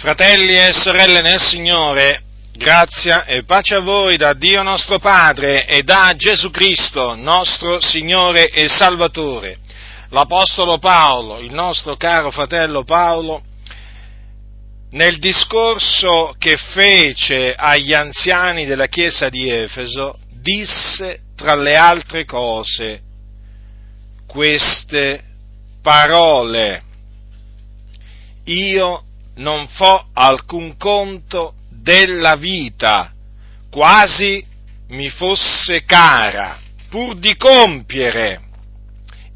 Fratelli e sorelle nel Signore, grazia e pace a voi da Dio nostro Padre e da Gesù Cristo, nostro Signore e Salvatore. L'Apostolo Paolo, il nostro caro fratello Paolo, nel discorso che fece agli anziani della chiesa di Efeso, disse tra le altre cose queste parole. Io non fo alcun conto della vita, quasi mi fosse cara, pur di compiere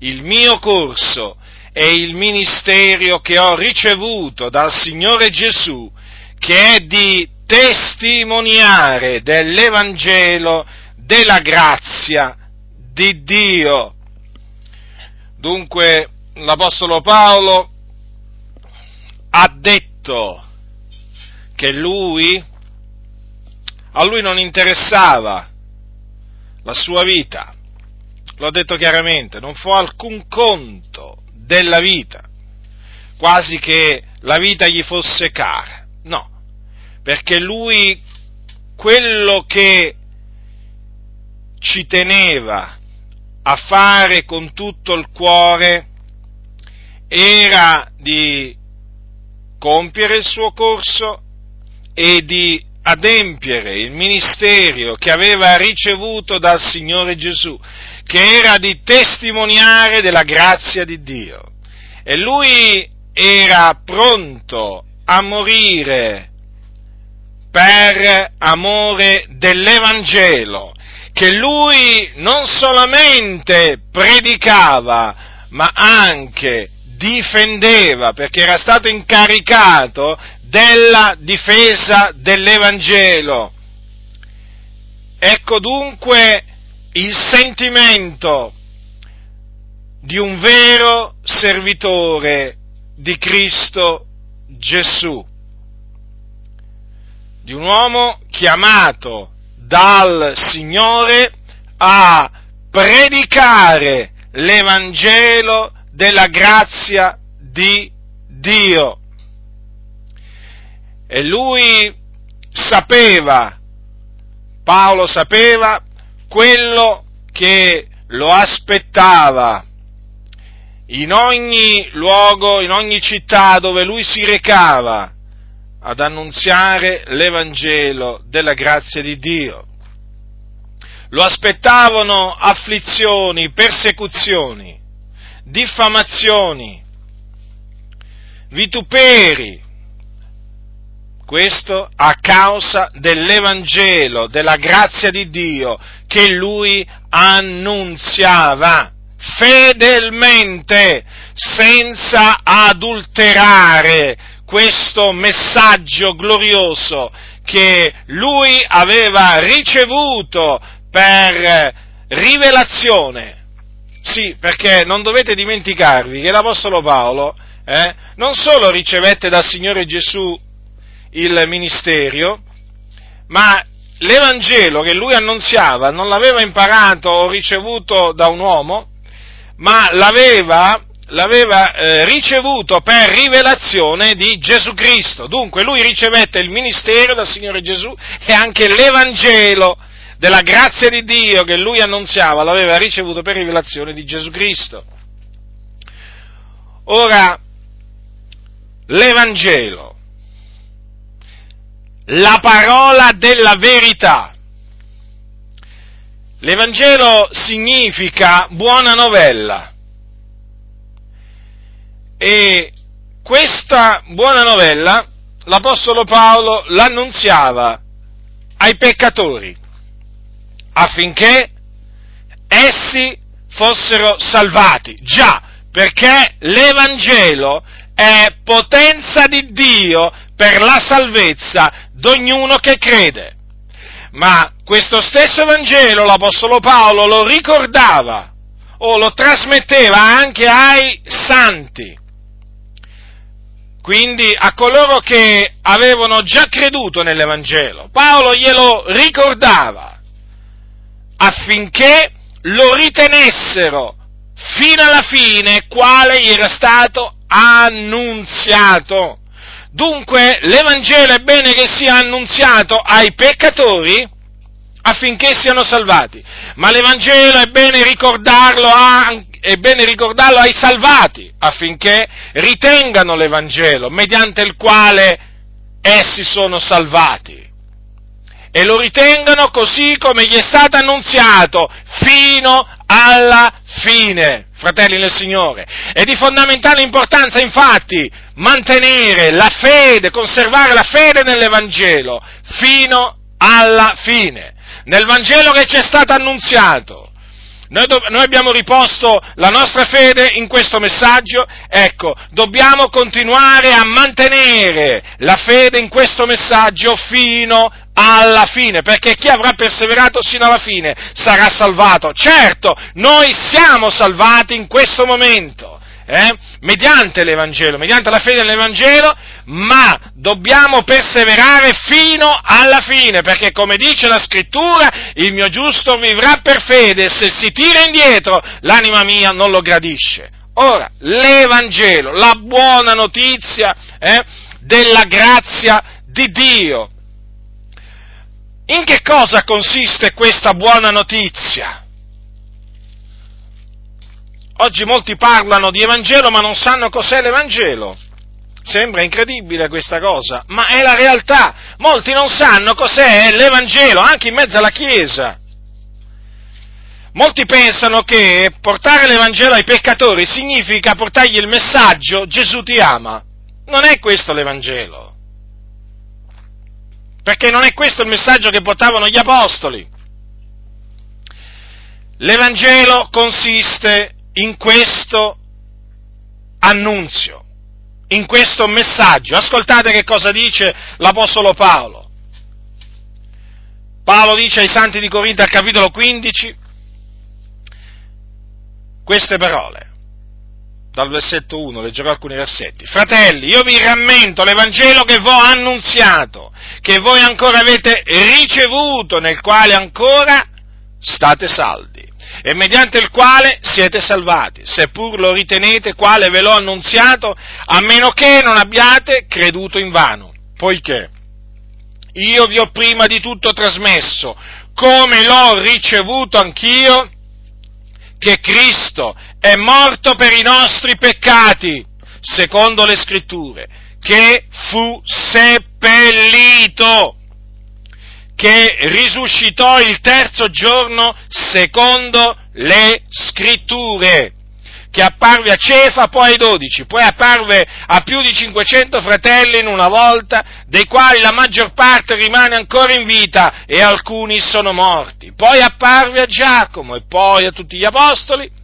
il mio corso e il ministero che ho ricevuto dal Signore Gesù, che è di testimoniare dell'Evangelo della grazia di Dio. Dunque l'Apostolo Paolo ha detto che lui, a lui non interessava la sua vita, l'ho detto chiaramente, non fu alcun conto della vita, quasi che la vita gli fosse cara, no, perché lui quello che ci teneva a fare con tutto il cuore era di compiere il suo corso e di adempiere il ministero che aveva ricevuto dal Signore Gesù, che era di testimoniare della grazia di Dio. E lui era pronto a morire per amore dell'Evangelo, che lui non solamente predicava, ma anche difendeva, perché era stato incaricato della difesa dell'Evangelo. Ecco dunque il sentimento di un vero servitore di Cristo Gesù, di un uomo chiamato dal Signore a predicare l'Evangelo della grazia di Dio. E lui sapeva, Paolo sapeva quello che lo aspettava in ogni luogo, in ogni città dove lui si recava ad annunziare l'Evangelo della grazia di Dio. Lo aspettavano afflizioni, persecuzioni, diffamazioni, vituperi, questo a causa dell'Evangelo, della grazia di Dio che lui annunziava fedelmente, senza adulterare questo messaggio glorioso che lui aveva ricevuto per rivelazione. Sì, perché non dovete dimenticarvi che l'Apostolo Paolo eh, non solo ricevette dal Signore Gesù il ministero, ma l'Evangelo che lui annunziava non l'aveva imparato o ricevuto da un uomo, ma l'aveva, l'aveva eh, ricevuto per rivelazione di Gesù Cristo. Dunque lui ricevette il ministero dal Signore Gesù e anche l'Evangelo della grazia di Dio che lui annunziava l'aveva ricevuto per rivelazione di Gesù Cristo. Ora, l'Evangelo la parola della verità. L'Evangelo significa buona novella e questa buona novella l'Apostolo Paolo l'annunziava ai peccatori affinché essi fossero salvati. Già, perché l'Evangelo è potenza di Dio per la salvezza d'ognuno che crede. Ma questo stesso Vangelo l'Apostolo Paolo lo ricordava o lo trasmetteva anche ai santi, quindi a coloro che avevano già creduto nell'Evangelo. Paolo glielo ricordava affinché lo ritenessero fino alla fine quale gli era stato annunziato. Dunque l'Evangelo è bene che sia annunziato ai peccatori affinché siano salvati, ma l'Evangelo è bene ricordarlo, a, è bene ricordarlo ai salvati affinché ritengano l'Evangelo mediante il quale essi sono salvati e lo ritengano così come gli è stato annunziato fino alla fine, fratelli del Signore. È di fondamentale importanza infatti mantenere la fede, conservare la fede nell'Evangelo fino alla fine, nel Vangelo che ci è stato annunziato. Noi, do, noi, abbiamo riposto la nostra fede in questo messaggio, ecco, dobbiamo continuare a mantenere la fede in questo messaggio fino alla fine, perché chi avrà perseverato sino alla fine sarà salvato. Certo, noi siamo salvati in questo momento, eh? mediante l'Evangelo, mediante la fede nell'Evangelo, ma dobbiamo perseverare fino alla fine, perché come dice la scrittura, il mio giusto vivrà per fede e se si tira indietro l'anima mia non lo gradisce. Ora, l'Evangelo, la buona notizia eh, della grazia di Dio, in che cosa consiste questa buona notizia? Oggi molti parlano di Evangelo ma non sanno cos'è l'Evangelo. Sembra incredibile questa cosa, ma è la realtà. Molti non sanno cos'è l'Evangelo, anche in mezzo alla Chiesa. Molti pensano che portare l'Evangelo ai peccatori significa portargli il messaggio Gesù ti ama. Non è questo l'Evangelo perché non è questo il messaggio che portavano gli apostoli. L'Evangelo consiste in questo annunzio, in questo messaggio. Ascoltate che cosa dice l'Apostolo Paolo. Paolo dice ai Santi di Corinto al capitolo 15 queste parole dal versetto 1, leggerò alcuni versetti. Fratelli, io vi rammento l'Evangelo che vi ho annunziato, che voi ancora avete ricevuto, nel quale ancora state saldi, e mediante il quale siete salvati, seppur lo ritenete quale ve l'ho annunziato, a meno che non abbiate creduto in vano, poiché io vi ho prima di tutto trasmesso, come l'ho ricevuto anch'io, che Cristo è morto per i nostri peccati, secondo le scritture, che fu seppellito, che risuscitò il terzo giorno secondo le scritture, che apparve a Cefa, poi ai dodici, poi apparve a più di 500 fratelli in una volta, dei quali la maggior parte rimane ancora in vita e alcuni sono morti. Poi apparve a Giacomo e poi a tutti gli apostoli,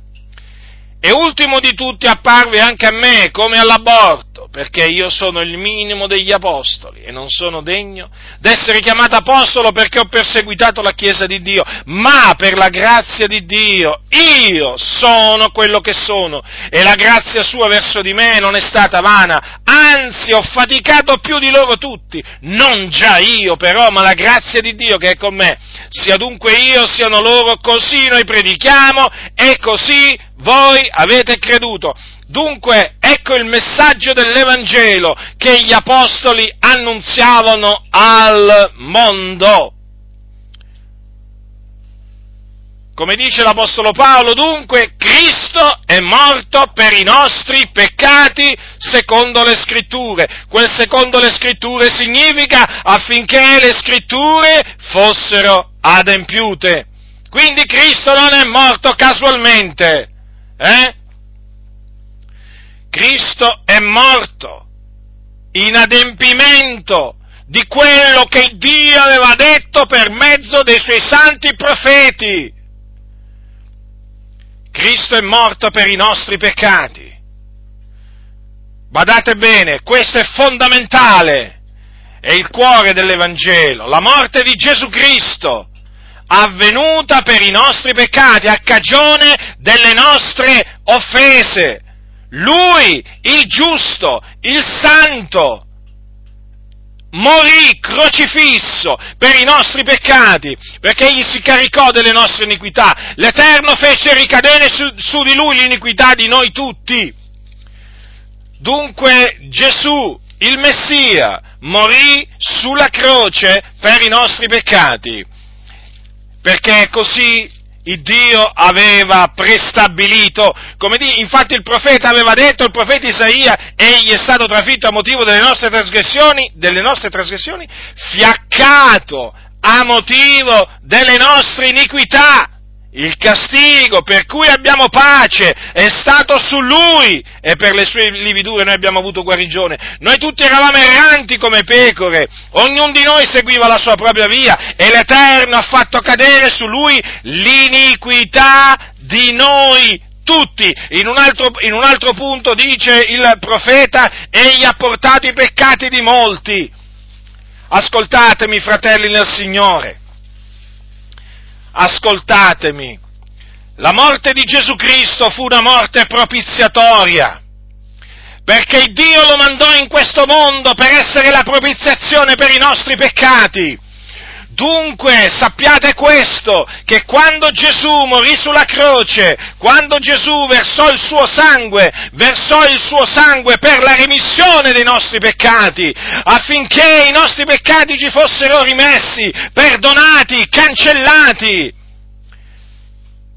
e ultimo di tutti apparve anche a me come all'aborto, perché io sono il minimo degli apostoli e non sono degno d'essere chiamato apostolo perché ho perseguitato la Chiesa di Dio, ma per la grazia di Dio io sono quello che sono e la grazia sua verso di me non è stata vana, anzi ho faticato più di loro tutti, non già io però, ma la grazia di Dio che è con me, sia dunque io, siano loro, così noi predichiamo e così voi avete creduto. Dunque, ecco il messaggio dell'Evangelo che gli apostoli annunziavano al mondo. Come dice l'Apostolo Paolo, dunque, Cristo è morto per i nostri peccati secondo le scritture. Quel secondo le scritture significa affinché le scritture fossero adempiute. Quindi Cristo non è morto casualmente, eh? Cristo è morto in adempimento di quello che Dio aveva detto per mezzo dei suoi santi profeti. Cristo è morto per i nostri peccati. Badate bene, questo è fondamentale, è il cuore dell'Evangelo, la morte di Gesù Cristo avvenuta per i nostri peccati, a cagione delle nostre offese. Lui, il giusto, il santo, morì crocifisso per i nostri peccati, perché egli si caricò delle nostre iniquità. L'Eterno fece ricadere su, su di lui l'iniquità di noi tutti. Dunque Gesù il Messia morì sulla croce per i nostri peccati, perché così il Dio aveva prestabilito, come di, infatti il profeta aveva detto, il profeta Isaia, egli è stato trafitto a motivo delle nostre trasgressioni, delle nostre trasgressioni, fiaccato a motivo delle nostre iniquità. Il castigo per cui abbiamo pace è stato su lui e per le sue lividure noi abbiamo avuto guarigione. Noi tutti eravamo erranti come pecore, ognuno di noi seguiva la sua propria via e l'Eterno ha fatto cadere su lui l'iniquità di noi tutti. In un, altro, in un altro punto dice il profeta, egli ha portato i peccati di molti. Ascoltatemi, fratelli nel Signore ascoltatemi, la morte di Gesù Cristo fu una morte propiziatoria, perché Dio lo mandò in questo mondo per essere la propiziazione per i nostri peccati. Dunque sappiate questo, che quando Gesù morì sulla croce, quando Gesù versò il suo sangue, versò il suo sangue per la remissione dei nostri peccati, affinché i nostri peccati ci fossero rimessi, perdonati, cancellati.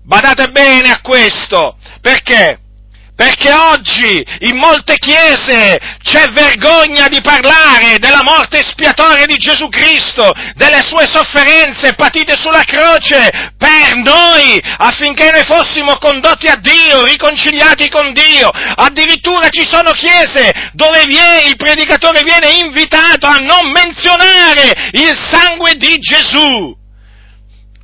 Badate bene a questo, perché? Perché oggi in molte chiese c'è vergogna di parlare della morte espiatoria di Gesù Cristo, delle sue sofferenze patite sulla croce per noi, affinché noi fossimo condotti a Dio, riconciliati con Dio. Addirittura ci sono chiese dove viene, il predicatore viene invitato a non menzionare il sangue di Gesù.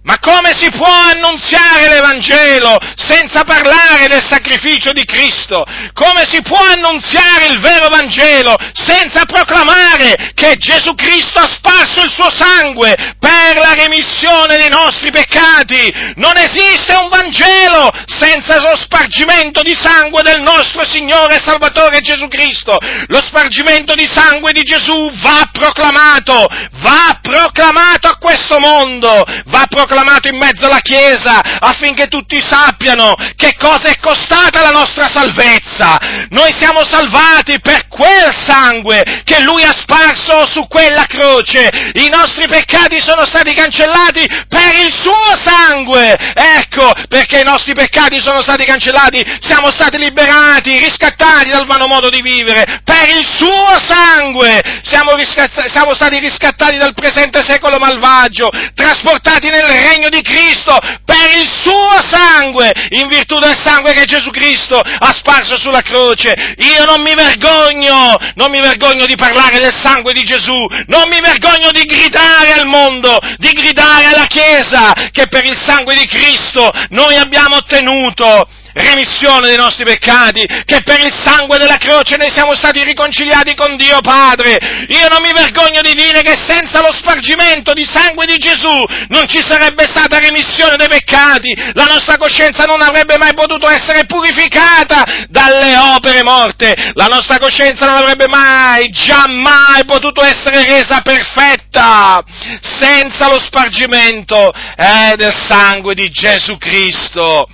Ma come si può annunziare l'Evangelo senza parlare del sacrificio di Cristo? Come si può annunziare il vero Vangelo senza proclamare che Gesù Cristo ha sparso il suo sangue per la remissione dei nostri peccati? Non esiste un Vangelo senza lo spargimento di sangue del nostro Signore e Salvatore Gesù Cristo. Lo spargimento di sangue di Gesù va proclamato, va proclamato a questo mondo, va proclamato proclamato in mezzo alla Chiesa affinché tutti sappiano che cosa è costata la nostra salvezza. Noi siamo salvati per quel sangue che Lui ha sparso su quella croce. I nostri peccati sono stati cancellati per il suo sangue. Ecco perché i nostri peccati sono stati cancellati. Siamo stati liberati, riscattati dal vano modo di vivere per il suo sangue. Siamo, riscatt- siamo stati riscattati dal presente secolo malvagio, trasportati nel regno di Cristo per il suo sangue, in virtù del sangue che Gesù Cristo ha sparso sulla croce. Io non mi vergogno, non mi vergogno di parlare del sangue di Gesù, non mi vergogno di gridare al mondo, di gridare alla Chiesa che per il sangue di Cristo noi abbiamo ottenuto remissione dei nostri peccati, che per il sangue della croce noi siamo stati riconciliati con Dio Padre. Io non mi vergogno di dire che senza lo spargimento di sangue di Gesù non ci sarebbe stata remissione dei peccati, la nostra coscienza non avrebbe mai potuto essere purificata dalle opere morte, la nostra coscienza non avrebbe mai, giammai potuto essere resa perfetta senza lo spargimento eh, del sangue di Gesù Cristo.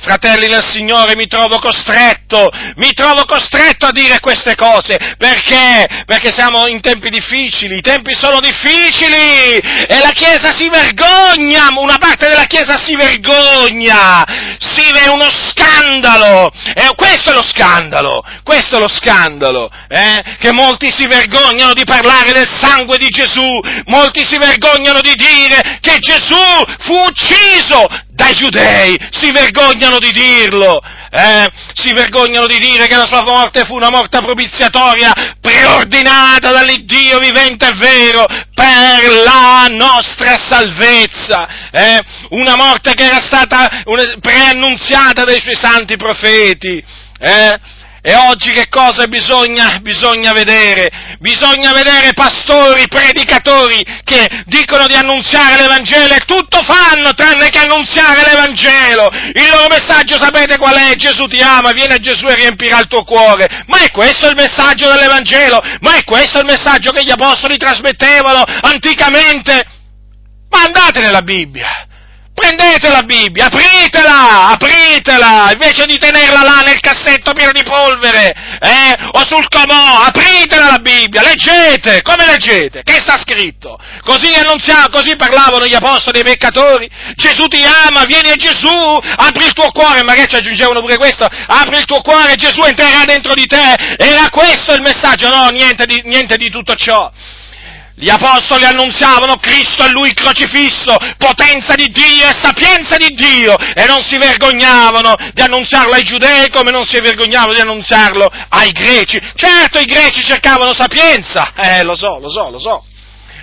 Fratelli del Signore, mi trovo costretto, mi trovo costretto a dire queste cose. Perché? Perché siamo in tempi difficili, i tempi sono difficili e la Chiesa si vergogna, una parte della Chiesa si vergogna, si è uno scandalo, e questo è lo scandalo, questo è lo scandalo, eh? che molti si vergognano di parlare del sangue di Gesù, molti si vergognano di dire che Gesù fu ucciso dai giudei, si vergognano di dirlo, eh? si vergognano di dire che la sua morte fu una morte propiziatoria preordinata dall'Iddio vivente e vero per la nostra salvezza, eh? una morte che era stata preannunziata dai suoi santi profeti. Eh? E oggi che cosa bisogna, bisogna vedere? Bisogna vedere pastori, predicatori che dicono di annunziare l'Evangelo e tutto fanno tranne che annunziare l'Evangelo. Il loro messaggio sapete qual è? Gesù ti ama, vieni a Gesù e riempirà il tuo cuore. Ma è questo il messaggio dell'Evangelo? Ma è questo il messaggio che gli apostoli trasmettevano anticamente? Ma andate nella Bibbia Prendete la Bibbia, apritela, apritela, invece di tenerla là nel cassetto pieno di polvere, eh, o sul comò, apritela la Bibbia, leggete, come leggete? Che sta scritto? Così annunziamo, così parlavano gli apostoli dei peccatori, Gesù ti ama, vieni a Gesù, apri il tuo cuore, magari ci aggiungevano pure questo, apri il tuo cuore, Gesù entrerà dentro di te, era questo il messaggio, no, niente di, niente di tutto ciò. Gli apostoli annunziavano Cristo e Lui crocifisso, potenza di Dio e sapienza di Dio, e non si vergognavano di annunziarlo ai giudei come non si vergognavano di annunziarlo ai greci. Certo, i greci cercavano sapienza, eh, lo so, lo so, lo so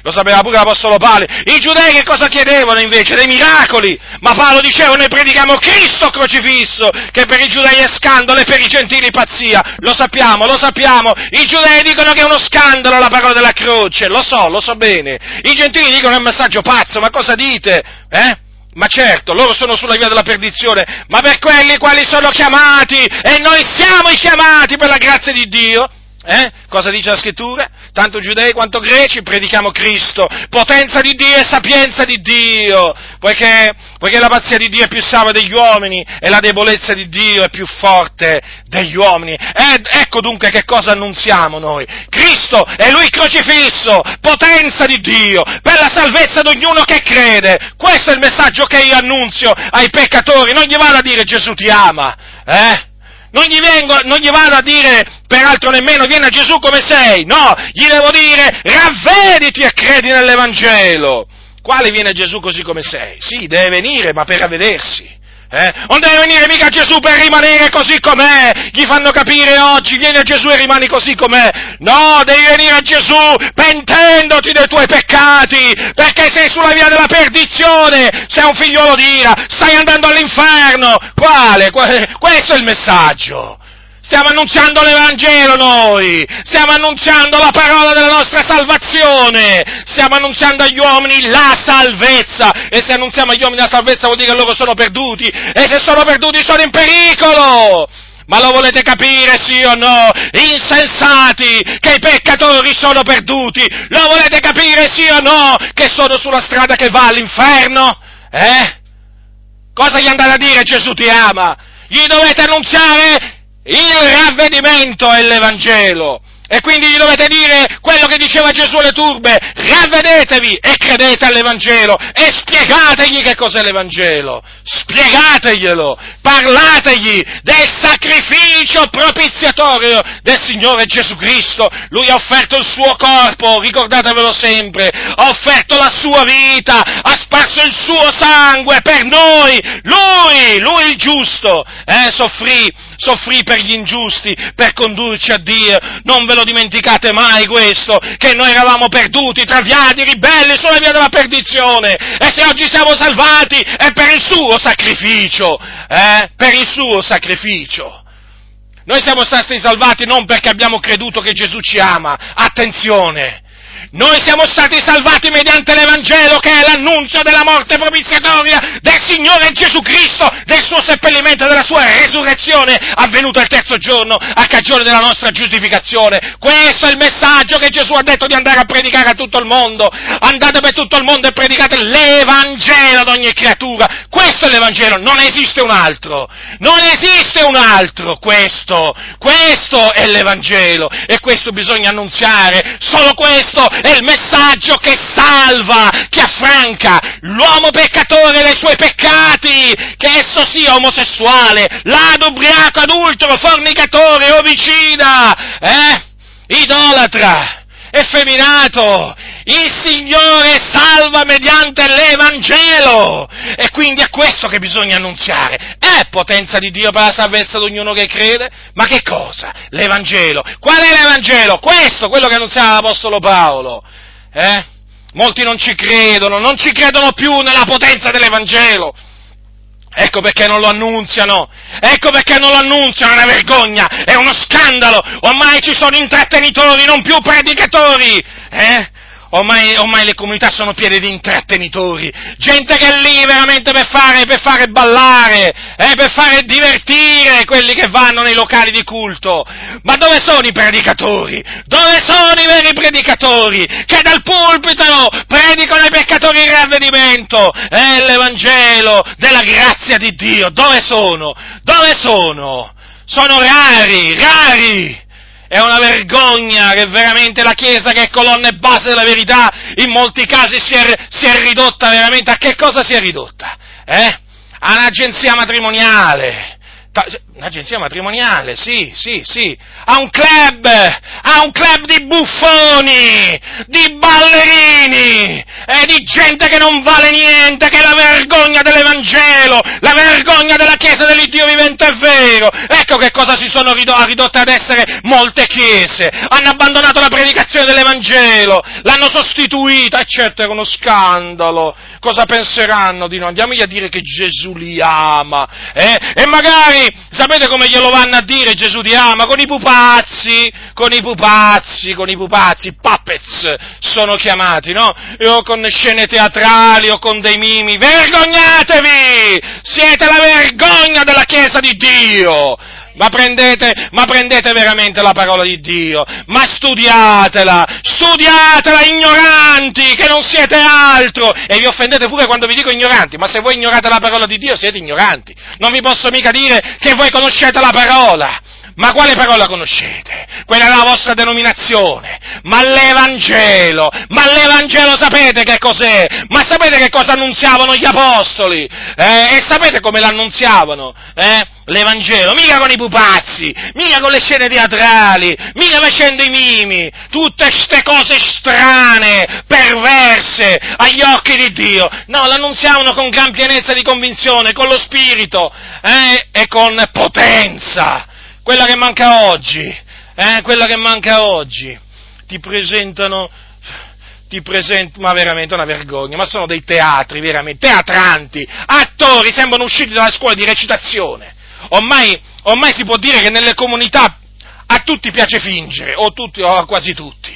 lo sapeva pure l'Apostolo Paolo. I giudei che cosa chiedevano invece? Dei miracoli. Ma Paolo diceva, noi predichiamo Cristo crocifisso, che per i giudei è scandalo e per i gentili pazzia. Lo sappiamo, lo sappiamo. I giudei dicono che è uno scandalo la parola della croce, lo so, lo so bene. I gentili dicono che è un messaggio pazzo, ma cosa dite? Eh? Ma certo, loro sono sulla via della perdizione, ma per quelli quali sono chiamati, e noi siamo i chiamati per la grazia di Dio, eh? Cosa dice la scrittura? Tanto giudei quanto greci predichiamo Cristo, potenza di Dio e sapienza di Dio, poiché, poiché la pazzia di Dio è più salva degli uomini e la debolezza di Dio è più forte degli uomini. Ed ecco dunque che cosa annunziamo noi. Cristo è Lui crocifisso, potenza di Dio, per la salvezza di ognuno che crede. Questo è il messaggio che io annunzio ai peccatori, non gli vado a dire Gesù ti ama, eh? Non gli, vengo, non gli vado a dire, peraltro nemmeno, vieni a Gesù come sei, no, gli devo dire, ravvediti e credi nell'Evangelo. Quale viene Gesù così come sei? Sì, deve venire, ma per ravvedersi. Eh? Non deve venire mica Gesù per rimanere così com'è, gli fanno capire oggi, vieni a Gesù e rimani così com'è. No, devi venire a Gesù pentendoti dei tuoi peccati, perché sei sulla via della perdizione, sei un figliolo di ira, stai andando all'inferno. Quale? Questo è il messaggio. Stiamo annunziando l'Evangelo noi, stiamo annunziando la parola della nostra salvazione, stiamo annunziando agli uomini la salvezza e se annunziamo agli uomini la salvezza vuol dire che loro sono perduti e se sono perduti sono in pericolo. Ma lo volete capire, sì o no? Insensati, che i peccatori sono perduti. Lo volete capire, sì o no? Che sono sulla strada che va all'inferno? Eh? Cosa gli andate a dire Gesù ti ama? Gli dovete annunziare il ravvedimento è l'Evangelo. E quindi gli dovete dire quello che diceva Gesù alle turbe, ravvedetevi e credete all'Evangelo. E spiegategli che cos'è l'Evangelo, spiegateglielo, parlategli del sacrificio propiziatorio del Signore Gesù Cristo. Lui ha offerto il suo corpo, ricordatevelo sempre, ha offerto la sua vita, ha sparso il suo sangue per noi, lui, lui il giusto, eh, soffrì, soffrì per gli ingiusti, per condurci a Dio. Non ve lo dimenticate mai questo, che noi eravamo perduti, traviati, ribelli sulla via della perdizione. E se oggi siamo salvati è per il suo sacrificio, eh? Per il suo sacrificio. Noi siamo stati salvati non perché abbiamo creduto che Gesù ci ama, attenzione, noi siamo stati salvati mediante l'Evangelo che è l'annunzio della morte propiziatoria del Signore Gesù Cristo, del suo seppellimento e della sua resurrezione avvenuta il terzo giorno a cagione della nostra giustificazione. Questo è il messaggio che Gesù ha detto di andare a predicare a tutto il mondo. Andate per tutto il mondo e predicate l'Evangelo ad ogni creatura. Questo è l'Evangelo, non esiste un altro. Non esiste un altro, questo. Questo è l'Evangelo e questo bisogna annunziare. Solo questo è il messaggio che salva, che affranca l'uomo peccatore dai suoi peccati, che esso sia omosessuale, lado, ubriaco, adultero, fornicatore, omicida, eh? idolatra, effeminato, il Signore salva mediante l'Evangelo e quindi è questo che bisogna annunziare. È potenza di Dio per la salvezza di ognuno che crede? Ma che cosa? L'Evangelo. Qual è l'Evangelo? Questo, quello che annunziava l'Apostolo Paolo. Eh? Molti non ci credono, non ci credono più nella potenza dell'Evangelo. Ecco perché non lo annunziano, ecco perché non lo annunziano, è una vergogna, è uno scandalo, ormai ci sono intrattenitori, non più predicatori, eh? Ormai, ormai, le comunità sono piene di intrattenitori, gente che è lì veramente per fare, per fare ballare, eh, per fare divertire quelli che vanno nei locali di culto. Ma dove sono i predicatori? Dove sono i veri predicatori? Che dal pulpito predicano ai peccatori il ravvedimento e eh, l'Evangelo della grazia di Dio. Dove sono? Dove sono? Sono rari, rari! È una vergogna che veramente la Chiesa, che è colonna e base della verità, in molti casi si è, si è ridotta veramente a che cosa si è ridotta? Eh? A un'agenzia matrimoniale. Un'agenzia matrimoniale, sì, sì, sì. Ha un club, ha un club di buffoni, di ballerini, e di gente che non vale niente, che è la vergogna dell'Evangelo, la vergogna della Chiesa dell'Iddio vivente e vero. Ecco che cosa si sono ridotte ad essere molte chiese. Hanno abbandonato la predicazione dell'Evangelo, l'hanno sostituita, e certo era uno scandalo. Cosa penseranno di noi? Andiamogli a dire che Gesù li ama, eh? E magari sapete come glielo vanno a dire Gesù ti ama? Con i pupazzi, con i pupazzi, con i pupazzi, puppets sono chiamati, no? O con scene teatrali o con dei mimi. Vergognatevi! Siete la vergogna della Chiesa di Dio! Ma prendete, ma prendete, veramente la parola di Dio, ma studiatela, studiatela ignoranti, che non siete altro, e vi offendete pure quando vi dico ignoranti, ma se voi ignorate la parola di Dio siete ignoranti, non vi posso mica dire che voi conoscete la parola, ma quale parola conoscete? Quella è la vostra denominazione. Ma l'Evangelo, ma l'Evangelo sapete che cos'è? Ma sapete che cosa annunziavano gli apostoli? Eh? E sapete come l'annunziavano? Eh? L'Evangelo, mica con i pupazzi, mica con le scene teatrali, mica facendo i mimi, tutte queste cose strane, perverse agli occhi di Dio. No, l'annunziavano con gran pienezza di convinzione, con lo spirito eh? e con potenza quella che manca oggi, eh, quella che manca oggi, ti presentano, ti presentano, ma veramente una vergogna, ma sono dei teatri, veramente, teatranti, attori, sembrano usciti dalla scuola di recitazione. Ormai, ormai si può dire che nelle comunità a tutti piace fingere, o, tutti, o quasi tutti,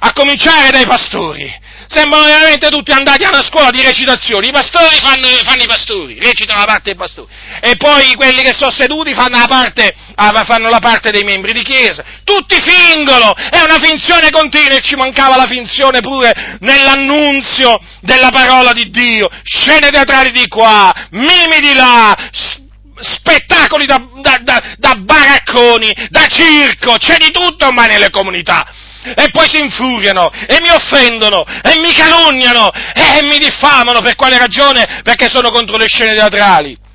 a cominciare dai pastori sembrano veramente tutti andati a una scuola di recitazione. I pastori fanno, fanno i pastori, recitano la parte dei pastori. E poi quelli che sono seduti fanno la, parte, ah, fanno la parte dei membri di chiesa. Tutti fingono, è una finzione continua e ci mancava la finzione pure nell'annunzio della parola di Dio. Scene teatrali di qua, mimi di là, spettacoli da, da, da, da baracconi, da circo, c'è di tutto ormai nelle comunità e poi si infuriano e mi offendono e mi calunniano e mi diffamano per quale ragione? Perché sono contro le scene teatrali.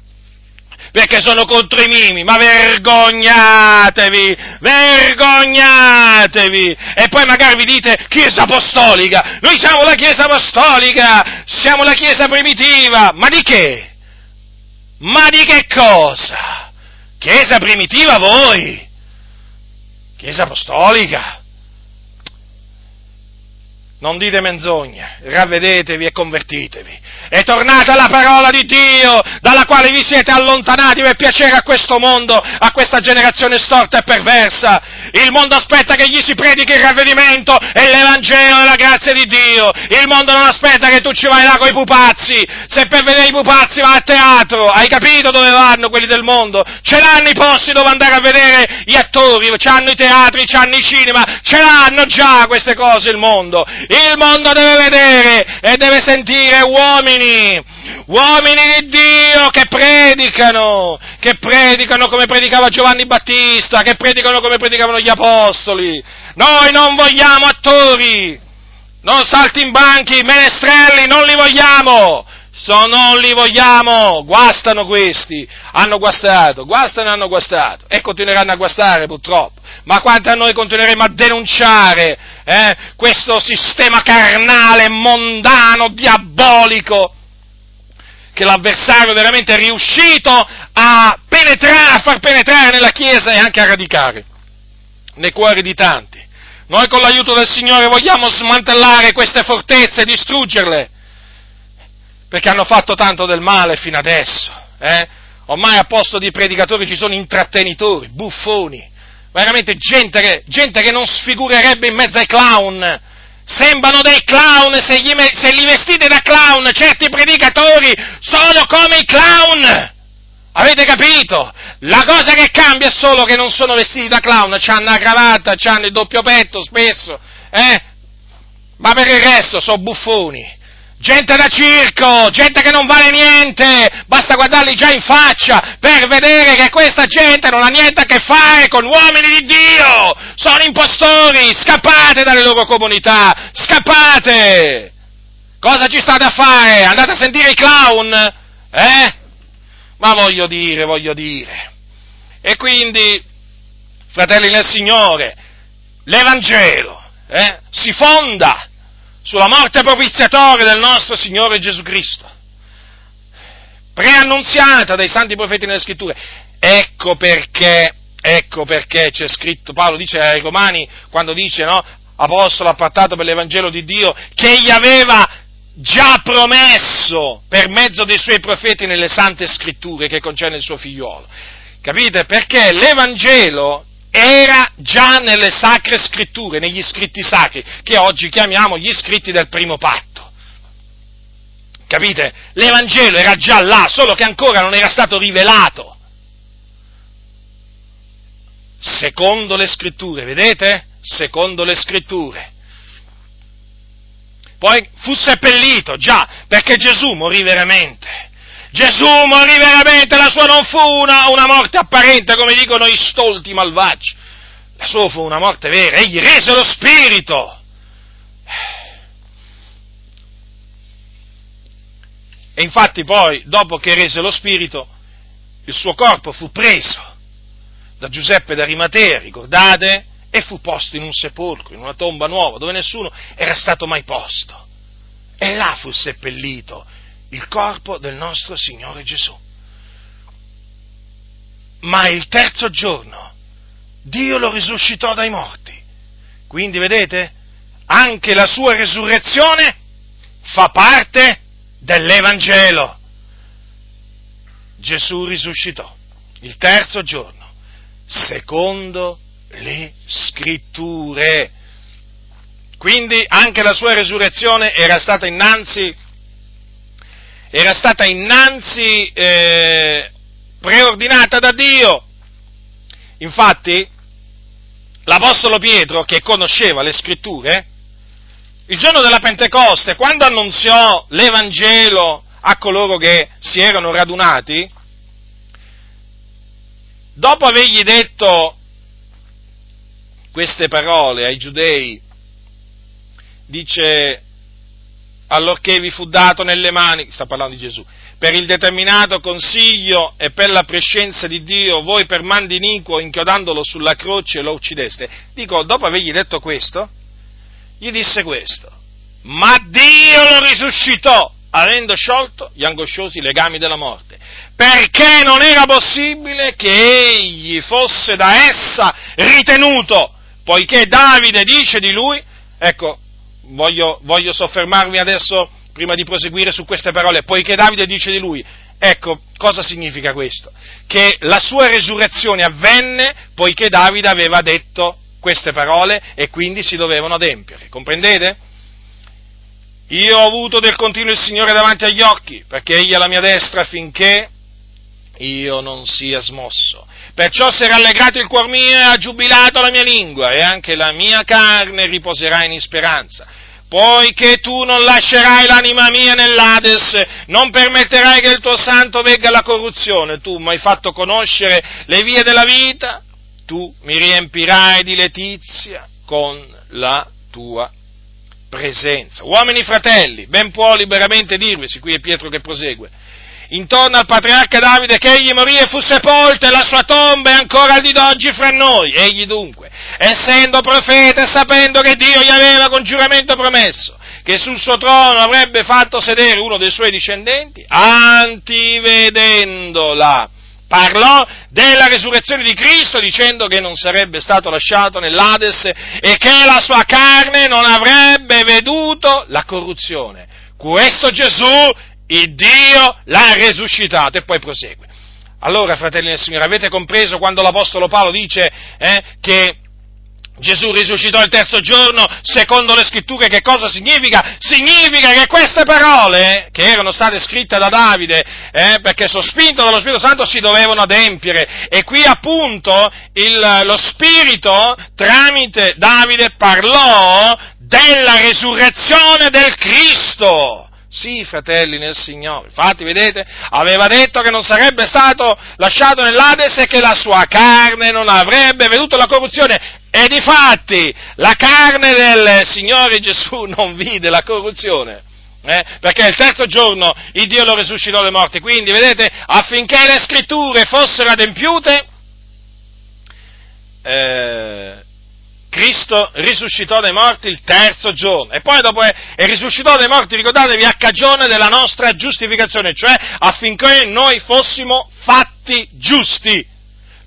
Perché sono contro i mimi, ma vergognatevi, vergognatevi! E poi magari vi dite Chiesa Apostolica, noi siamo la Chiesa Apostolica, siamo la Chiesa primitiva, ma di che? Ma di che cosa? Chiesa primitiva voi? Chiesa Apostolica? Non dite menzogne, ravvedetevi e convertitevi. E tornate alla parola di Dio, dalla quale vi siete allontanati per piacere a questo mondo, a questa generazione storta e perversa. Il mondo aspetta che gli si predichi il ravvedimento e l'Evangelo della grazia di Dio. Il mondo non aspetta che tu ci vai là con i pupazzi. Se per vedere i pupazzi va a teatro, hai capito dove vanno quelli del mondo? Ce l'hanno i posti dove andare a vedere gli attori, c'hanno i teatri, c'hanno i cinema, ce l'hanno già queste cose il mondo. Il mondo deve vedere e deve sentire uomini, uomini di Dio che predicano, che predicano come predicava Giovanni Battista, che predicano come predicavano gli apostoli. Noi non vogliamo attori, non saltimbanchi, menestrelli, non li vogliamo. So, non li vogliamo, guastano questi, hanno guastato, guastano e hanno guastato. E continueranno a guastare purtroppo. Ma quanto a noi continueremo a denunciare eh, questo sistema carnale, mondano, diabolico, che l'avversario veramente è riuscito a penetrare, a far penetrare nella Chiesa e anche a radicare nei cuori di tanti. Noi con l'aiuto del Signore vogliamo smantellare queste fortezze, distruggerle, perché hanno fatto tanto del male fino adesso. Eh? Ormai a posto di predicatori ci sono intrattenitori, buffoni, veramente gente che, gente che non sfigurerebbe in mezzo ai clown, sembrano dei clown, se, gli, se li vestite da clown, certi predicatori sono come i clown. Avete capito? La cosa che cambia è solo che non sono vestiti da clown, hanno la cravatta, hanno il doppio petto spesso, eh? Ma per il resto sono buffoni. Gente da circo, gente che non vale niente, basta guardarli già in faccia per vedere che questa gente non ha niente a che fare con uomini di Dio, sono impostori, scappate dalle loro comunità, scappate! Cosa ci state a fare? Andate a sentire i clown? Eh? Ma voglio dire, voglio dire. E quindi, fratelli nel Signore, l'Evangelo eh, si fonda sulla morte propiziatoria del nostro Signore Gesù Cristo, preannunziata dai santi profeti nelle scritture. Ecco perché, ecco perché c'è scritto, Paolo dice ai Romani, quando dice, no, apostolo appartato per l'Evangelo di Dio, che egli aveva già promesso per mezzo dei suoi profeti nelle sante scritture che concerne il suo figliuolo. Capite? Perché l'Evangelo era già nelle sacre scritture, negli scritti sacri, che oggi chiamiamo gli scritti del primo patto. Capite? L'Evangelo era già là, solo che ancora non era stato rivelato. Secondo le scritture, vedete? Secondo le scritture. Poi fu seppellito, già, perché Gesù morì veramente Gesù morì veramente, la sua non fu una, una morte apparente, come dicono i stolti malvagi. La sua fu una morte vera, egli rese lo spirito. E infatti poi, dopo che rese lo spirito, il suo corpo fu preso da Giuseppe d'Arimatea, ricordate? E fu posto in un sepolcro, in una tomba nuova, dove nessuno era stato mai posto. E là fu seppellito il corpo del nostro Signore Gesù. Ma il terzo giorno Dio lo risuscitò dai morti. Quindi vedete, anche la sua resurrezione fa parte dell'Evangelo. Gesù risuscitò il terzo giorno, secondo le scritture. Quindi anche la sua resurrezione era stata innanzi era stata innanzi eh, preordinata da Dio. Infatti, l'Apostolo Pietro, che conosceva le scritture, il giorno della Pentecoste, quando annunziò l'Evangelo a coloro che si erano radunati, dopo avergli detto queste parole ai giudei, dice allorché vi fu dato nelle mani, sta parlando di Gesù, per il determinato consiglio e per la prescenza di Dio, voi per mando iniquo, inchiodandolo sulla croce, lo uccideste. Dico, dopo avergli detto questo, gli disse questo, ma Dio lo risuscitò, avendo sciolto gli angosciosi legami della morte, perché non era possibile che egli fosse da essa ritenuto, poiché Davide dice di lui, ecco, voglio, voglio soffermarmi adesso, prima di proseguire su queste parole, poiché Davide dice di lui, ecco, cosa significa questo? Che la sua resurrezione avvenne poiché Davide aveva detto queste parole e quindi si dovevano adempiere, comprendete? Io ho avuto del continuo il Signore davanti agli occhi, perché egli è alla mia destra finché io non sia smosso. Perciò si è rallegrato il cuor mio e ha giubilato la mia lingua e anche la mia carne riposerà in speranza. Poiché tu non lascerai l'anima mia nell'Ades, non permetterai che il tuo santo vegga alla corruzione, tu mi hai fatto conoscere le vie della vita, tu mi riempirai di letizia con la tua presenza. Uomini fratelli, ben può liberamente dirvisi, qui è Pietro che prosegue, intorno al patriarca Davide che egli morì e fu sepolto e la sua tomba è ancora di d'oggi fra noi. Egli dunque, essendo profeta e sapendo che Dio gli aveva con giuramento promesso che sul suo trono avrebbe fatto sedere uno dei suoi discendenti, antivedendola, parlò della resurrezione di Cristo dicendo che non sarebbe stato lasciato nell'Ades e che la sua carne non avrebbe veduto la corruzione. Questo Gesù il Dio l'ha risuscitato e poi prosegue. Allora, fratelli del Signore, avete compreso quando l'Apostolo Paolo dice eh, che Gesù risuscitò il terzo giorno, secondo le scritture, che cosa significa? Significa che queste parole, che erano state scritte da Davide, eh, perché sospinto dallo Spirito Santo, si dovevano adempiere. E qui appunto il, lo Spirito, tramite Davide, parlò della resurrezione del Cristo. Sì, fratelli nel Signore. Infatti, vedete, aveva detto che non sarebbe stato lasciato nell'Ades e che la sua carne non avrebbe veduto la corruzione. E di fatti, la carne del Signore Gesù non vide la corruzione. Eh? Perché il terzo giorno il Dio lo risuscitò dai morti. Quindi, vedete, affinché le scritture fossero adempiute, eh, Cristo risuscitò dai morti il terzo giorno e poi dopo è, è, risuscitò dai morti, ricordatevi, a cagione della nostra giustificazione, cioè affinché noi fossimo fatti giusti.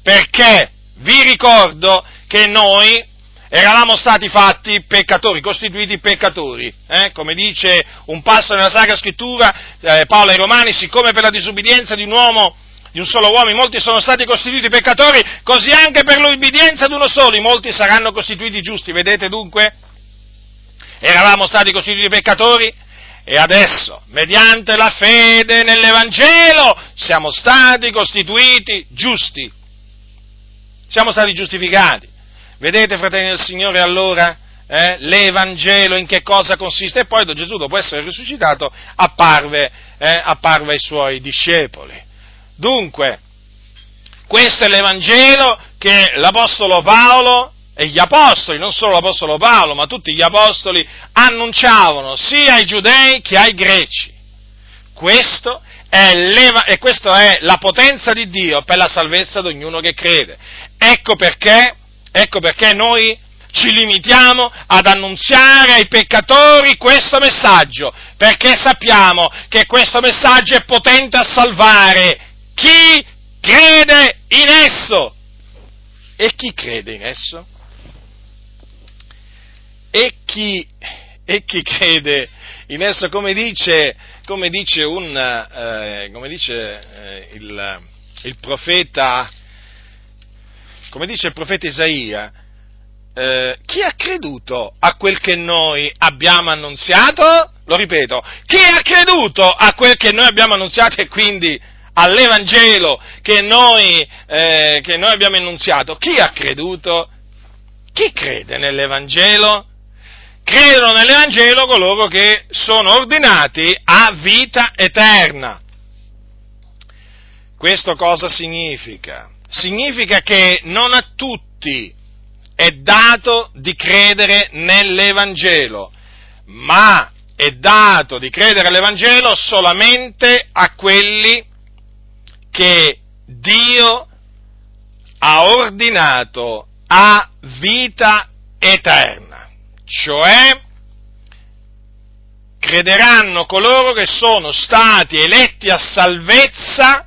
Perché vi ricordo che noi eravamo stati fatti peccatori, costituiti peccatori, eh? come dice un passo nella Sacra Scrittura, eh, Paolo ai Romani, siccome per la disubbidienza di un uomo di un solo uomo, molti sono stati costituiti peccatori, così anche per l'ubbidienza di uno solo, molti saranno costituiti giusti. Vedete dunque? Eravamo stati costituiti peccatori e adesso, mediante la fede nell'Evangelo, siamo stati costituiti giusti. Siamo stati giustificati. Vedete, fratelli del Signore, allora? Eh, l'Evangelo in che cosa consiste? E poi Gesù, dopo essere risuscitato, apparve, eh, apparve ai suoi discepoli. Dunque, questo è l'Evangelo che l'Apostolo Paolo e gli Apostoli, non solo l'Apostolo Paolo, ma tutti gli Apostoli, annunciavano sia ai giudei che ai greci. Questo è e questa è la potenza di Dio per la salvezza di ognuno che crede. Ecco perché, ecco perché noi ci limitiamo ad annunziare ai peccatori questo messaggio, perché sappiamo che questo messaggio è potente a salvare chi crede in esso. E chi crede in esso? E chi, e chi crede in esso, come dice, come dice, un, eh, come dice eh, il, il, profeta, come dice il profeta Isaia, eh, chi ha creduto a quel che noi abbiamo annunziato? Lo ripeto, chi ha creduto a quel che noi abbiamo annunziato e quindi all'Evangelo che noi, eh, che noi abbiamo annunziato, chi ha creduto? Chi crede nell'Evangelo? Credono nell'Evangelo coloro che sono ordinati a vita eterna. Questo cosa significa? Significa che non a tutti è dato di credere nell'Evangelo, ma è dato di credere all'Evangelo solamente a quelli che Dio ha ordinato a vita eterna, cioè crederanno coloro che sono stati eletti a salvezza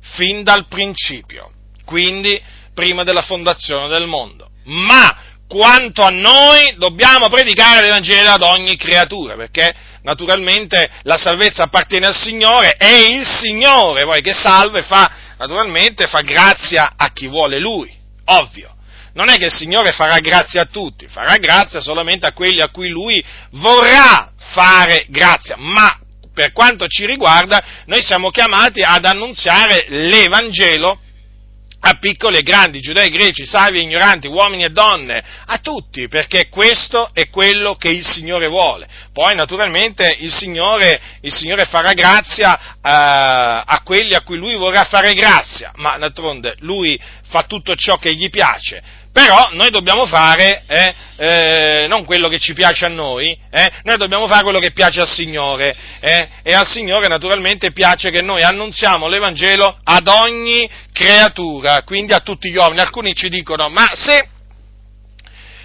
fin dal principio, quindi prima della fondazione del mondo. Ma quanto a noi dobbiamo predicare l'Evangelo ad ogni creatura, perché naturalmente la salvezza appartiene al Signore, è il Signore poi che salva e fa, naturalmente, fa grazia a chi vuole Lui, ovvio. Non è che il Signore farà grazia a tutti, farà grazia solamente a quelli a cui Lui vorrà fare grazia, ma per quanto ci riguarda noi siamo chiamati ad annunziare l'Evangelo a piccoli e grandi, giudei, greci, savi e ignoranti, uomini e donne, a tutti, perché questo è quello che il Signore vuole. Poi naturalmente il Signore, il Signore farà grazia eh, a quelli a cui Lui vorrà fare grazia, ma d'altronde Lui fa tutto ciò che gli piace. Però noi dobbiamo fare eh, eh, non quello che ci piace a noi, eh, noi dobbiamo fare quello che piace al Signore. Eh, e al Signore naturalmente piace che noi annunziamo l'Evangelo ad ogni creatura, quindi a tutti gli uomini. Alcuni ci dicono, ma se,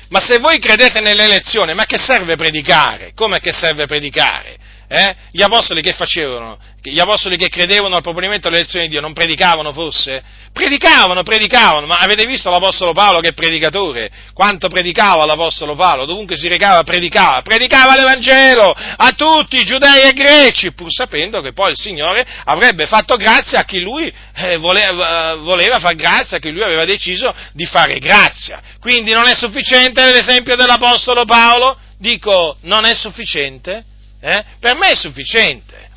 ma se voi credete nell'elezione, ma che serve predicare? Come che serve predicare? Eh? Gli apostoli che facevano? Gli apostoli che credevano al proponimento dell'elezione di Dio non predicavano forse? Predicavano, predicavano, ma avete visto l'apostolo Paolo che predicatore? Quanto predicava l'apostolo Paolo? Dovunque si recava predicava, predicava l'Evangelo a tutti, giudei e greci, pur sapendo che poi il Signore avrebbe fatto grazia a chi lui eh, voleva, eh, voleva far grazia, a chi lui aveva deciso di fare grazia. Quindi non è sufficiente l'esempio dell'apostolo Paolo? Dico, non è sufficiente? Eh? Per me è sufficiente.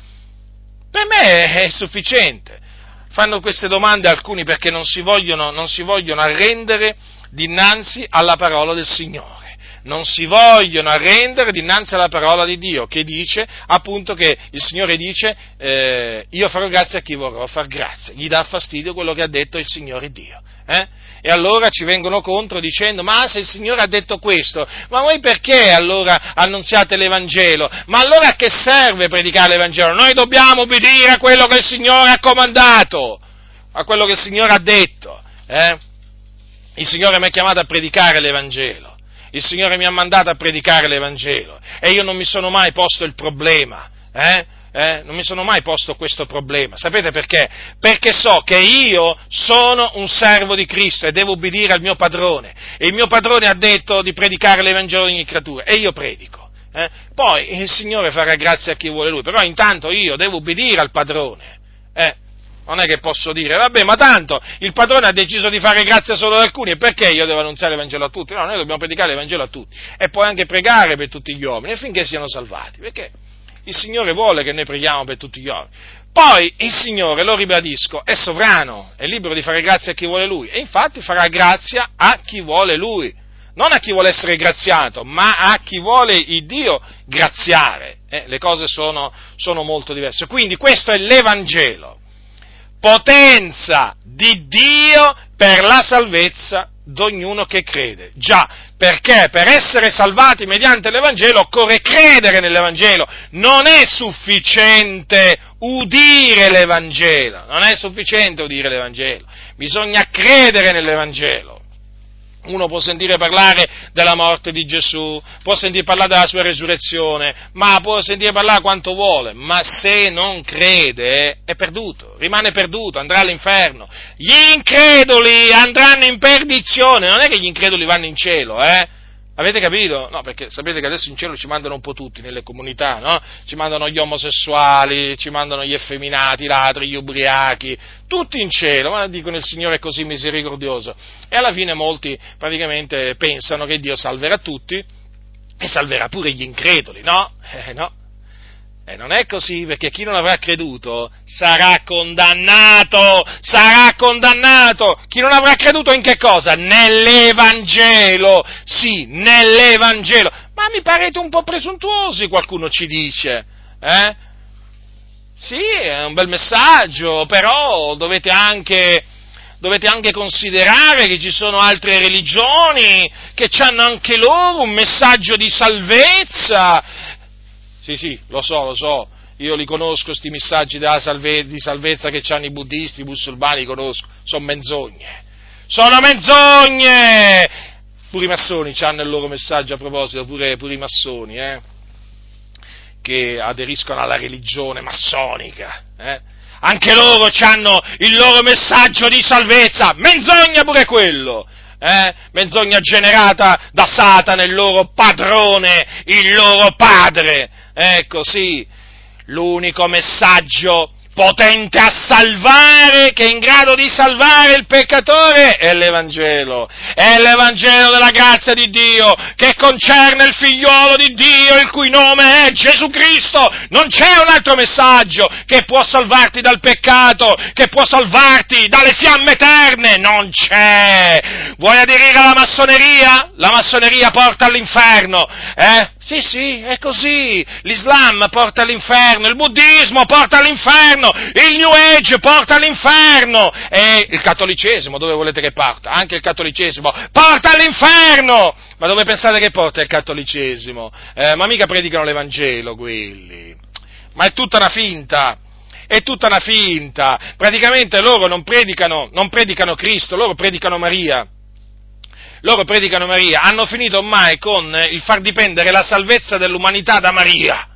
Per me è sufficiente. Fanno queste domande alcuni perché non si vogliono, non si vogliono arrendere dinanzi alla parola del Signore non si vogliono arrendere dinanzi alla parola di Dio, che dice appunto che il Signore dice eh, io farò grazia a chi vorrò far grazia, gli dà fastidio quello che ha detto il Signore Dio. Eh? E allora ci vengono contro dicendo, ma se il Signore ha detto questo, ma voi perché allora annunziate l'Evangelo? Ma allora a che serve predicare l'Evangelo? Noi dobbiamo obbedire a quello che il Signore ha comandato, a quello che il Signore ha detto. Eh? Il Signore mi ha chiamato a predicare l'Evangelo, il Signore mi ha mandato a predicare l'Evangelo e io non mi sono mai posto il problema. Eh? Eh, non mi sono mai posto questo problema. Sapete perché? Perché so che io sono un servo di Cristo e devo ubbidire al mio padrone. E il mio padrone ha detto di predicare l'Evangelo di ogni creatura e io predico. Eh? Poi il Signore farà grazia a chi vuole Lui, però intanto io devo ubbidire al padrone. Eh? Non è che posso dire, vabbè, ma tanto il padrone ha deciso di fare grazia solo ad alcuni, e perché io devo annunziare l'Evangelo a tutti? No, noi dobbiamo predicare l'Evangelo a tutti. E poi anche pregare per tutti gli uomini, affinché siano salvati. Perché? Il Signore vuole che noi preghiamo per tutti gli uomini. Poi il Signore, lo ribadisco, è sovrano, è libero di fare grazia a chi vuole Lui e infatti farà grazia a chi vuole Lui, non a chi vuole essere graziato, ma a chi vuole il Dio graziare. Eh, le cose sono, sono molto diverse. Quindi questo è l'Evangelo, potenza di Dio per la salvezza di ognuno che crede. Già, perché per essere salvati mediante l'Evangelo occorre credere nell'Evangelo, non è sufficiente udire l'Evangelo, non è sufficiente udire l'Evangelo, bisogna credere nell'Evangelo. Uno può sentire parlare della morte di Gesù, può sentire parlare della sua resurrezione, ma può sentire parlare quanto vuole, ma se non crede è perduto, rimane perduto, andrà all'inferno. Gli increduli andranno in perdizione, non è che gli increduli vanno in cielo, eh? Avete capito? No, perché sapete che adesso in cielo ci mandano un po' tutti nelle comunità, no? Ci mandano gli omosessuali, ci mandano gli effeminati, i ladri, gli ubriachi, tutti in cielo, ma dicono il Signore è così misericordioso. E alla fine molti praticamente pensano che Dio salverà tutti e salverà pure gli increduli, no? Eh, no. E non è così, perché chi non avrà creduto sarà condannato, sarà condannato. Chi non avrà creduto in che cosa? Nell'Evangelo, sì, nell'Evangelo. Ma mi parete un po' presuntuosi, qualcuno ci dice, eh? Sì, è un bel messaggio, però dovete anche, dovete anche considerare che ci sono altre religioni che hanno anche loro un messaggio di salvezza sì, sì, lo so, lo so, io li conosco, questi messaggi salve, di salvezza che hanno i buddisti, i musulmani, li conosco, sono menzogne. Sono menzogne! Pure i massoni hanno il loro messaggio a proposito, pure, pure i massoni, eh? che aderiscono alla religione massonica. Eh? Anche loro hanno il loro messaggio di salvezza, menzogna pure quello! Eh? menzogna generata da Satana, il loro padrone, il loro padre. Ecco, sì, l'unico messaggio potente a salvare, che è in grado di salvare il peccatore, è l'Evangelo. È l'Evangelo della grazia di Dio, che concerne il figliolo di Dio, il cui nome è Gesù Cristo. Non c'è un altro messaggio che può salvarti dal peccato, che può salvarti dalle fiamme eterne. Non c'è. Vuoi aderire alla massoneria? La massoneria porta all'inferno. Eh? Sì, sì, è così. L'Islam porta all'inferno, il buddismo porta all'inferno, il New Age porta all'inferno e il cattolicesimo, dove volete che parta? Anche il cattolicesimo porta all'inferno! Ma dove pensate che porta il cattolicesimo? Eh, ma mica predicano l'Evangelo quelli. Ma è tutta una finta è tutta una finta. Praticamente loro non predicano, non predicano Cristo, loro predicano Maria loro predicano Maria, hanno finito ormai con il far dipendere la salvezza dell'umanità da Maria.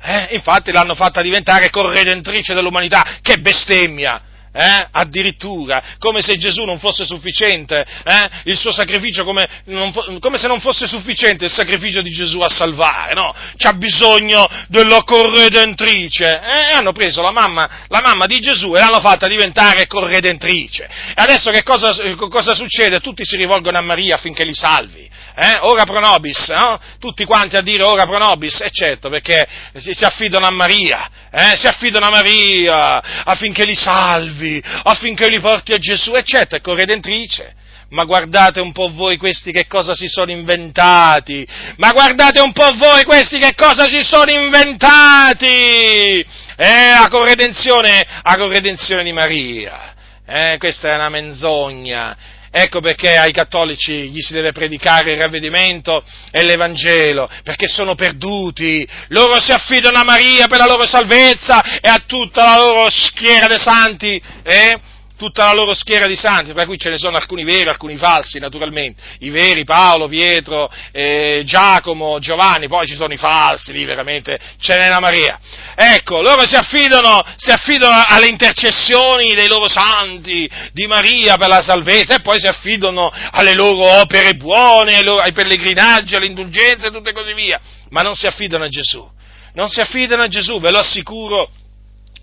Eh? Infatti l'hanno fatta diventare corredentrice dell'umanità. Che bestemmia! Eh? addirittura, come se Gesù non fosse sufficiente, eh? il suo sacrificio come, fo- come, se non fosse sufficiente il sacrificio di Gesù a salvare, no? C'ha bisogno della corredentrice. Eh? Hanno preso la mamma, la mamma, di Gesù e l'hanno fatta diventare corredentrice. E adesso che cosa, cosa succede? Tutti si rivolgono a Maria affinché li salvi eh? ora pro nobis, no? tutti quanti a dire ora pro nobis, e certo, perché si, si affidano a Maria, eh? si affidano a Maria affinché li salvi, affinché li porti a Gesù, e certo, è corredentrice. Ma guardate un po' voi questi che cosa si sono inventati! Ma guardate un po' voi questi che cosa si sono inventati! Eh, a corredenzione, a corredenzione di Maria! Eh, questa è una menzogna! Ecco perché ai cattolici gli si deve predicare il ravvedimento e l'Evangelo, perché sono perduti. Loro si affidano a Maria per la loro salvezza e a tutta la loro schiera dei santi. Eh? Tutta la loro schiera di santi, tra cui ce ne sono alcuni veri, alcuni falsi, naturalmente. I veri, Paolo, Pietro, eh, Giacomo, Giovanni, poi ci sono i falsi, lì veramente ce n'è una Maria. Ecco, loro si affidano, si affidano alle intercessioni dei loro santi, di Maria per la salvezza, e poi si affidano alle loro opere buone, ai, loro, ai pellegrinaggi, alle indulgenze e tutte così via, ma non si affidano a Gesù. Non si affidano a Gesù, ve lo assicuro,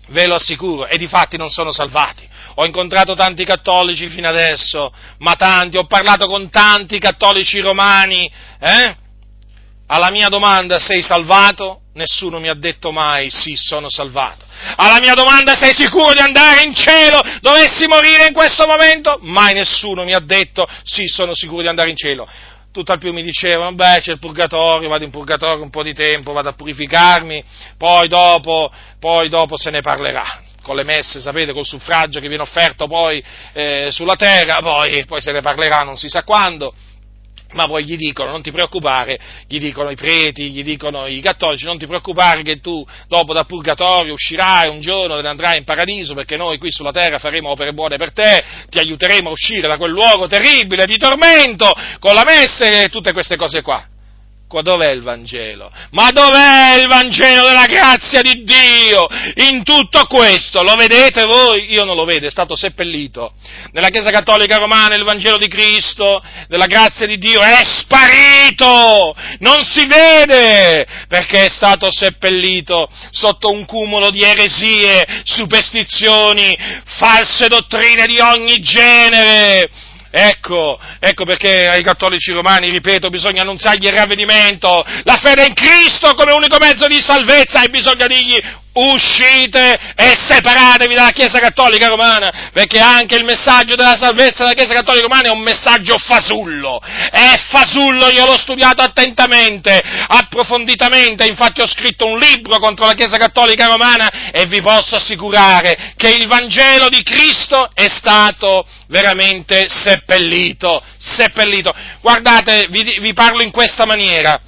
ve lo assicuro, e di fatti non sono salvati ho incontrato tanti cattolici fino adesso, ma tanti, ho parlato con tanti cattolici romani, eh? Alla mia domanda sei salvato? Nessuno mi ha detto mai sì, sono salvato. Alla mia domanda sei sicuro di andare in cielo? Dovessi morire in questo momento? Mai nessuno mi ha detto sì, sono sicuro di andare in cielo. Tutt'al più mi dicevano, beh, c'è il purgatorio, vado in purgatorio un po' di tempo, vado a purificarmi, poi dopo, poi dopo se ne parlerà con le messe, sapete, col suffragio che viene offerto poi eh, sulla terra, poi, poi se ne parlerà non si sa quando ma poi gli dicono non ti preoccupare, gli dicono i preti, gli dicono i cattolici, non ti preoccupare che tu dopo dal purgatorio uscirai un giorno e andrai in paradiso perché noi qui sulla terra faremo opere buone per te, ti aiuteremo a uscire da quel luogo terribile di tormento con la messa e tutte queste cose qua. Qua dov'è il Vangelo? Ma dov'è il Vangelo della grazia di Dio? In tutto questo, lo vedete voi? Io non lo vedo, è stato seppellito. Nella Chiesa Cattolica Romana il Vangelo di Cristo, della grazia di Dio, è sparito! Non si vede! Perché è stato seppellito sotto un cumulo di eresie, superstizioni, false dottrine di ogni genere Ecco, ecco perché ai cattolici romani, ripeto, bisogna annunziargli il ravvedimento, la fede in Cristo come unico mezzo di salvezza e bisogna dirgli uscite e separatevi dalla Chiesa Cattolica Romana, perché anche il messaggio della salvezza della Chiesa Cattolica Romana è un messaggio fasullo, è fasullo, io l'ho studiato attentamente, approfonditamente, infatti ho scritto un libro contro la Chiesa Cattolica Romana e vi posso assicurare che il Vangelo di Cristo è stato veramente seppellito, seppellito. Guardate, vi, vi parlo in questa maniera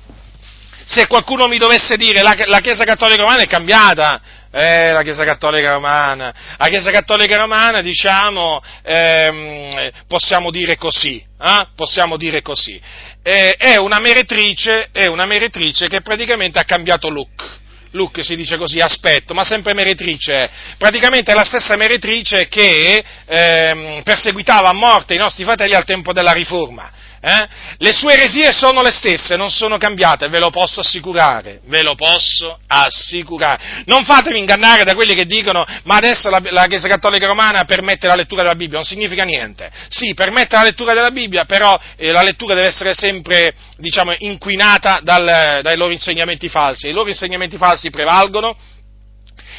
se qualcuno mi dovesse dire la, la Chiesa Cattolica Romana è cambiata, eh, la Chiesa Cattolica Romana, la Chiesa Cattolica Romana, diciamo, ehm, possiamo dire così, eh? possiamo dire così, eh, è, una meretrice, è una meretrice che praticamente ha cambiato look. Look si dice così, aspetto, ma sempre meretrice. Praticamente è la stessa meretrice che ehm, perseguitava a morte i nostri fratelli al tempo della riforma. Eh? Le sue eresie sono le stesse, non sono cambiate, ve lo posso assicurare, ve lo posso assicurare. Non fatevi ingannare da quelli che dicono ma adesso la, la Chiesa Cattolica Romana permette la lettura della Bibbia, non significa niente. Sì, permette la lettura della Bibbia, però eh, la lettura deve essere sempre, diciamo, inquinata dal, dai loro insegnamenti falsi. I loro insegnamenti falsi prevalgono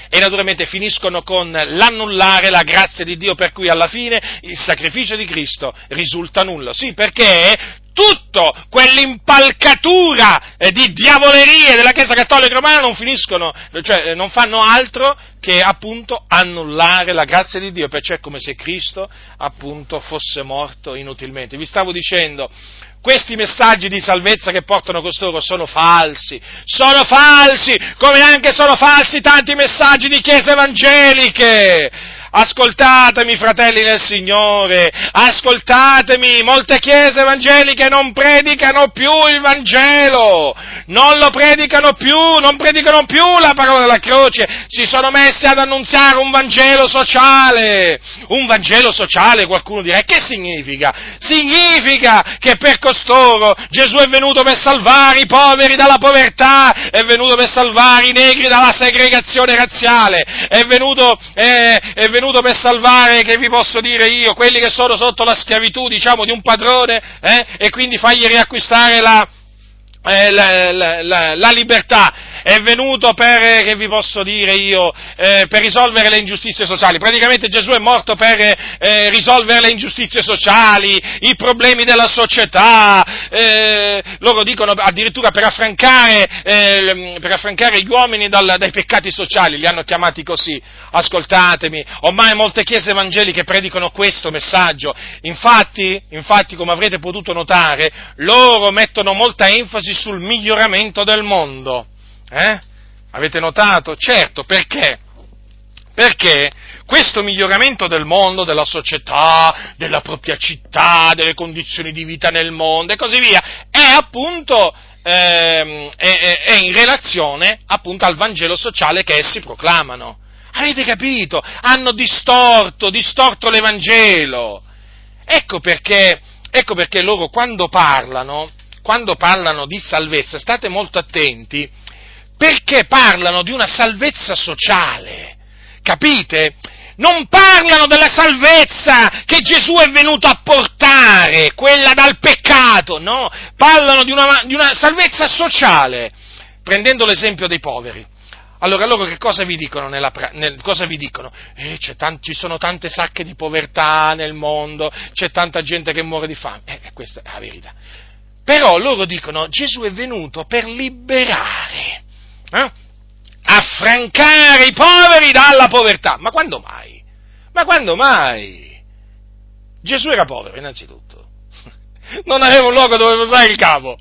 e naturalmente finiscono con l'annullare la grazia di Dio per cui alla fine il sacrificio di Cristo risulta nullo. Sì, perché tutto quell'impalcatura eh, di diavolerie della Chiesa Cattolica Romana non finiscono, cioè eh, non fanno altro che appunto annullare la grazia di Dio, perciò è come se Cristo appunto fosse morto inutilmente. Vi stavo dicendo, questi messaggi di salvezza che portano costoro sono falsi, sono falsi, come anche sono falsi tanti messaggi di chiese evangeliche. Ascoltatemi, fratelli nel Signore, ascoltatemi, molte chiese evangeliche non predicano più il Vangelo, non lo predicano più, non predicano più la parola della croce, si sono messi ad annunziare un Vangelo sociale, un Vangelo sociale, qualcuno dirà, che significa? Significa che per costoro Gesù è venuto per salvare i poveri dalla povertà, è venuto per salvare i negri dalla segregazione razziale, è venuto, eh, è venuto venuto per salvare, che vi posso dire io, quelli che sono sotto la schiavitù, diciamo, di un padrone, eh, e quindi fargli riacquistare la, eh, la, la, la, libertà è venuto per, eh, che vi posso dire io, eh, per risolvere le ingiustizie sociali. Praticamente Gesù è morto per eh, risolvere le ingiustizie sociali, i problemi della società, eh, loro dicono addirittura per affrancare, eh, per affrancare gli uomini dal, dai peccati sociali, li hanno chiamati così. Ascoltatemi, ormai molte chiese evangeliche predicano questo messaggio. Infatti, infatti, come avrete potuto notare, loro mettono molta enfasi sul miglioramento del mondo. Eh? Avete notato? Certo, perché? Perché questo miglioramento del mondo, della società, della propria città, delle condizioni di vita nel mondo e così via, è appunto ehm, è, è in relazione appunto al Vangelo sociale che essi proclamano. Avete capito? Hanno distorto, distorto l'Evangelo. Ecco perché, ecco perché loro quando parlano, quando parlano di salvezza, state molto attenti, perché parlano di una salvezza sociale. Capite? Non parlano della salvezza che Gesù è venuto a portare, quella dal peccato, no, parlano di una, di una salvezza sociale, prendendo l'esempio dei poveri. Allora loro che cosa vi dicono? Nella, nel, cosa vi dicono? Eh, tan, ci sono tante sacche di povertà nel mondo, c'è tanta gente che muore di fame. Eh, questa è la verità. Però loro dicono Gesù è venuto per liberare eh? affrancare i poveri dalla povertà. Ma quando mai? Ma quando mai? Gesù era povero, innanzitutto. Non aveva un luogo dove posare il capo.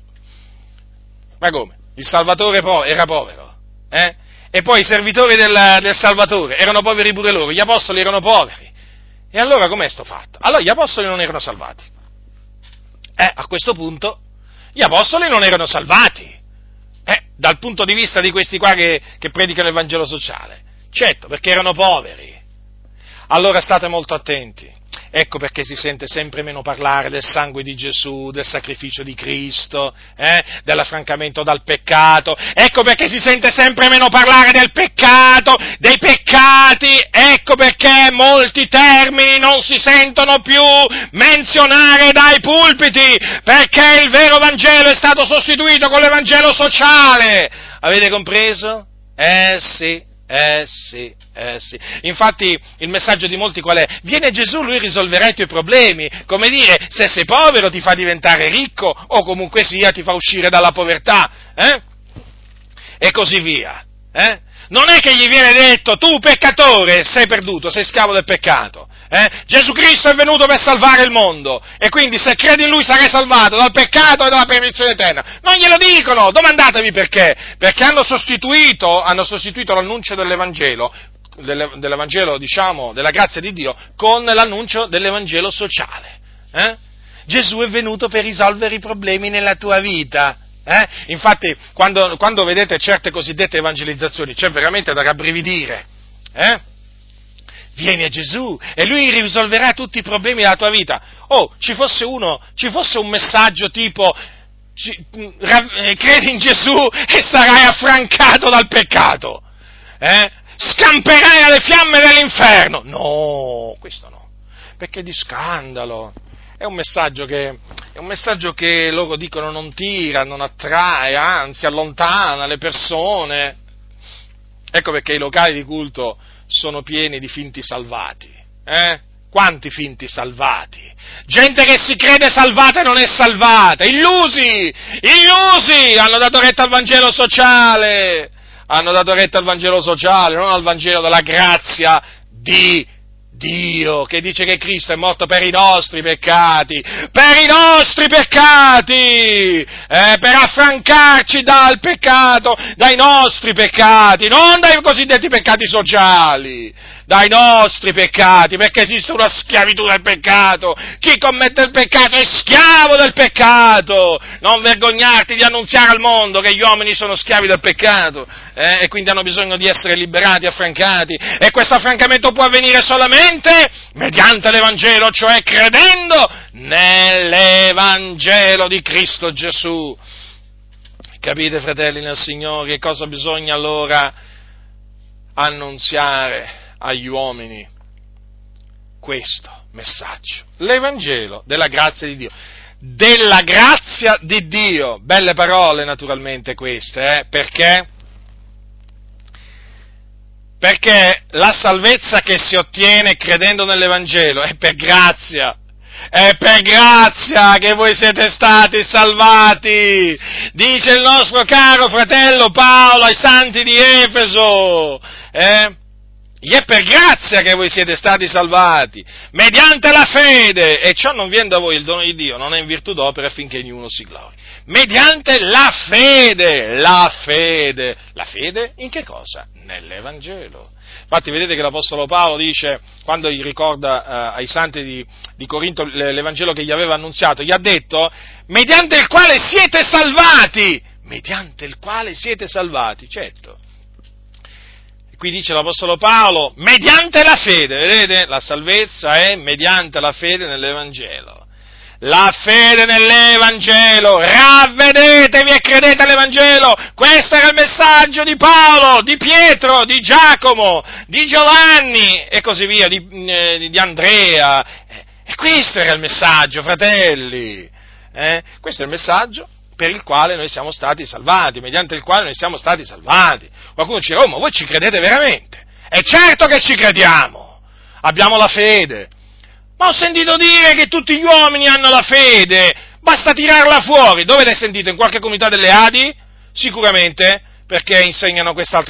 Ma come? Il Salvatore era povero. Eh? E poi i servitori del, del, Salvatore erano poveri pure loro, gli apostoli erano poveri. E allora com'è sto fatto? Allora gli apostoli non erano salvati. Eh, a questo punto gli apostoli non erano salvati dal punto di vista di questi qua che, che predicano il Vangelo sociale? Certo, perché erano poveri. Allora state molto attenti. Ecco perché si sente sempre meno parlare del sangue di Gesù, del sacrificio di Cristo, eh, dell'affrancamento dal peccato. Ecco perché si sente sempre meno parlare del peccato, dei peccati. Ecco perché molti termini non si sentono più menzionare dai pulpiti, perché il vero Vangelo è stato sostituito con l'Evangelo sociale. Avete compreso? Eh sì, eh sì, eh sì. Infatti il messaggio di molti qual è? Viene Gesù, lui risolverà i tuoi problemi. Come dire, se sei povero ti fa diventare ricco o comunque sia ti fa uscire dalla povertà. Eh? E così via. Eh? Non è che gli viene detto tu peccatore sei perduto, sei schiavo del peccato. Eh? Gesù Cristo è venuto per salvare il mondo e quindi se credi in Lui sarai salvato dal peccato e dalla perdizione eterna. Non glielo dicono, domandatevi perché. Perché hanno sostituito, hanno sostituito l'annuncio dell'Evangelo, dell'Evangelo diciamo, della grazia di Dio, con l'annuncio dell'Evangelo sociale. Eh? Gesù è venuto per risolvere i problemi nella tua vita. Eh? Infatti, quando, quando, vedete certe cosiddette evangelizzazioni, c'è veramente da rabbrividire. Eh? Vieni a Gesù e lui risolverà tutti i problemi della tua vita. Oh, ci fosse uno, ci fosse un messaggio tipo ra, eh, credi in Gesù e sarai affrancato dal peccato. Eh? Scamperai alle fiamme dell'inferno. No, questo no, perché di scandalo. È un, che, è un messaggio che loro dicono non tira, non attrae, anzi allontana le persone. Ecco perché i locali di culto sono pieni di finti salvati. Eh? Quanti finti salvati? Gente che si crede salvata e non è salvata. Illusi! Illusi! Hanno dato retta al Vangelo sociale. Hanno dato retta al Vangelo sociale, non al Vangelo della grazia di Dio che dice che Cristo è morto per i nostri peccati, per i nostri peccati, eh, per affrancarci dal peccato, dai nostri peccati, non dai cosiddetti peccati sociali, dai nostri peccati, perché esiste una schiavitù del peccato. Chi commette il peccato è schiavo del peccato. Non vergognarti di annunziare al mondo che gli uomini sono schiavi del peccato eh, e quindi hanno bisogno di essere liberati, affrancati. E questo affrancamento può avvenire solamente mediante l'Evangelo, cioè credendo nell'Evangelo di Cristo Gesù. Capite, fratelli nel Signore, che cosa bisogna allora annunziare agli uomini? Questo messaggio, l'Evangelo della grazia di Dio. Della grazia di Dio, belle parole naturalmente queste, eh? perché? Perché la salvezza che si ottiene credendo nell'Evangelo è per grazia, è per grazia che voi siete stati salvati, dice il nostro caro fratello Paolo ai santi di Efeso. Eh? È per grazia che voi siete stati salvati, mediante la fede, e ciò non viene da voi il dono di Dio, non è in virtù d'opera affinché ognuno si glori. Mediante la fede, la fede, la fede in che cosa? Nell'Evangelo. Infatti vedete che l'Apostolo Paolo dice, quando gli ricorda eh, ai santi di, di Corinto l'Evangelo che gli aveva annunziato, gli ha detto, mediante il quale siete salvati, mediante il quale siete salvati, certo. Qui dice l'Apostolo Paolo, mediante la fede, vedete? La salvezza è mediante la fede nell'Evangelo la fede nell'Evangelo, ravvedetevi e credete all'Evangelo, questo era il messaggio di Paolo, di Pietro, di Giacomo, di Giovanni e così via, di, eh, di Andrea, e questo era il messaggio, fratelli, eh? questo è il messaggio per il quale noi siamo stati salvati, mediante il quale noi siamo stati salvati. Qualcuno dirà, oh, ma voi ci credete veramente? È certo che ci crediamo, abbiamo la fede, ma ho sentito dire che tutti gli uomini hanno la fede, basta tirarla fuori. Dove l'hai sentito? In qualche comunità delle Adi? Sicuramente, perché insegnano questa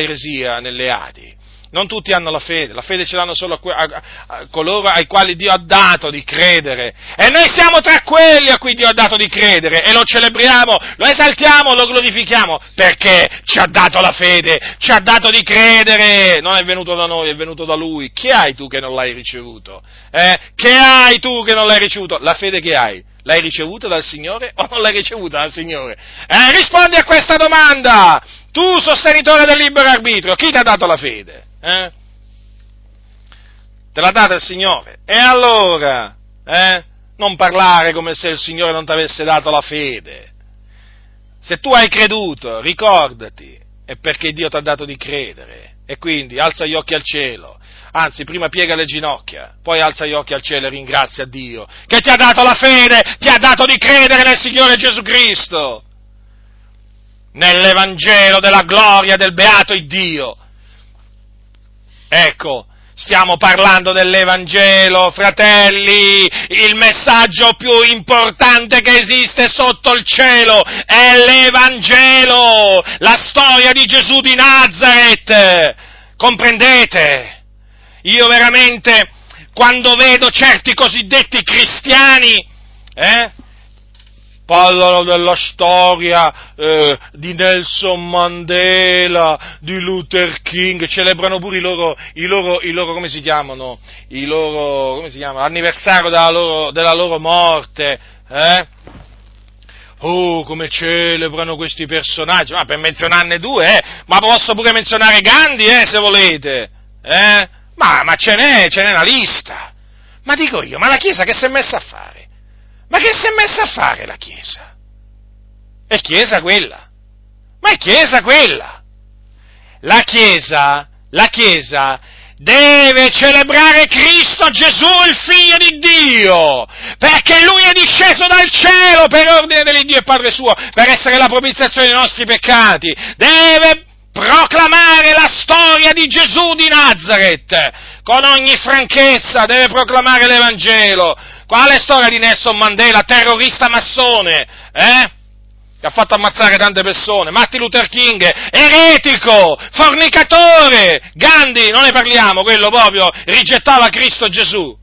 eresia nelle Adi. Non tutti hanno la fede, la fede ce l'hanno solo a, a, a, coloro ai quali Dio ha dato di credere. E noi siamo tra quelli a cui Dio ha dato di credere e lo celebriamo, lo esaltiamo, lo glorifichiamo, perché ci ha dato la fede, ci ha dato di credere. Non è venuto da noi, è venuto da Lui. Chi hai tu che non l'hai ricevuto? Eh? Che hai tu che non l'hai ricevuto? La fede che hai? L'hai ricevuta dal Signore o non l'hai ricevuta dal Signore? Eh, rispondi a questa domanda! Tu, sostenitore del libero arbitrio, chi ti ha dato la fede? Eh? Te l'ha data il Signore. E allora, eh? Non parlare come se il Signore non ti avesse dato la fede. Se tu hai creduto, ricordati, è perché Dio ti ha dato di credere. E quindi alza gli occhi al cielo. Anzi, prima piega le ginocchia, poi alza gli occhi al cielo e ringrazia Dio che ti ha dato la fede, ti ha dato di credere nel Signore Gesù Cristo, nell'Evangelo della gloria del beato Dio Ecco, stiamo parlando dell'Evangelo, fratelli, il messaggio più importante che esiste sotto il cielo è l'Evangelo, la storia di Gesù di Nazareth. Comprendete? Io veramente, quando vedo certi cosiddetti cristiani, eh, parlano della storia eh, di Nelson Mandela, di Luther King, celebrano pure i loro, i loro, i loro come si chiamano, i loro, come si chiama, l'anniversario della loro, della loro morte, eh? Oh, come celebrano questi personaggi, ma per menzionarne due, eh? Ma posso pure menzionare Gandhi, eh, se volete, eh? Ma, ma ce n'è, ce n'è una lista. Ma dico io, ma la Chiesa che si è messa a fare? Ma che si è messa a fare la Chiesa? È Chiesa quella. Ma è Chiesa quella. La Chiesa, la Chiesa deve celebrare Cristo Gesù, il Figlio di Dio, perché Lui è disceso dal cielo per ordine dell'Iddio e Padre suo, per essere la propiziazione dei nostri peccati. Deve proclamare la storia di Gesù di Nazareth con ogni franchezza, deve proclamare l'Evangelo Quale storia di Nelson Mandela, terrorista massone, eh? Che ha fatto ammazzare tante persone. Martin Luther King, eretico, fornicatore. Gandhi, non ne parliamo, quello proprio rigettava Cristo Gesù.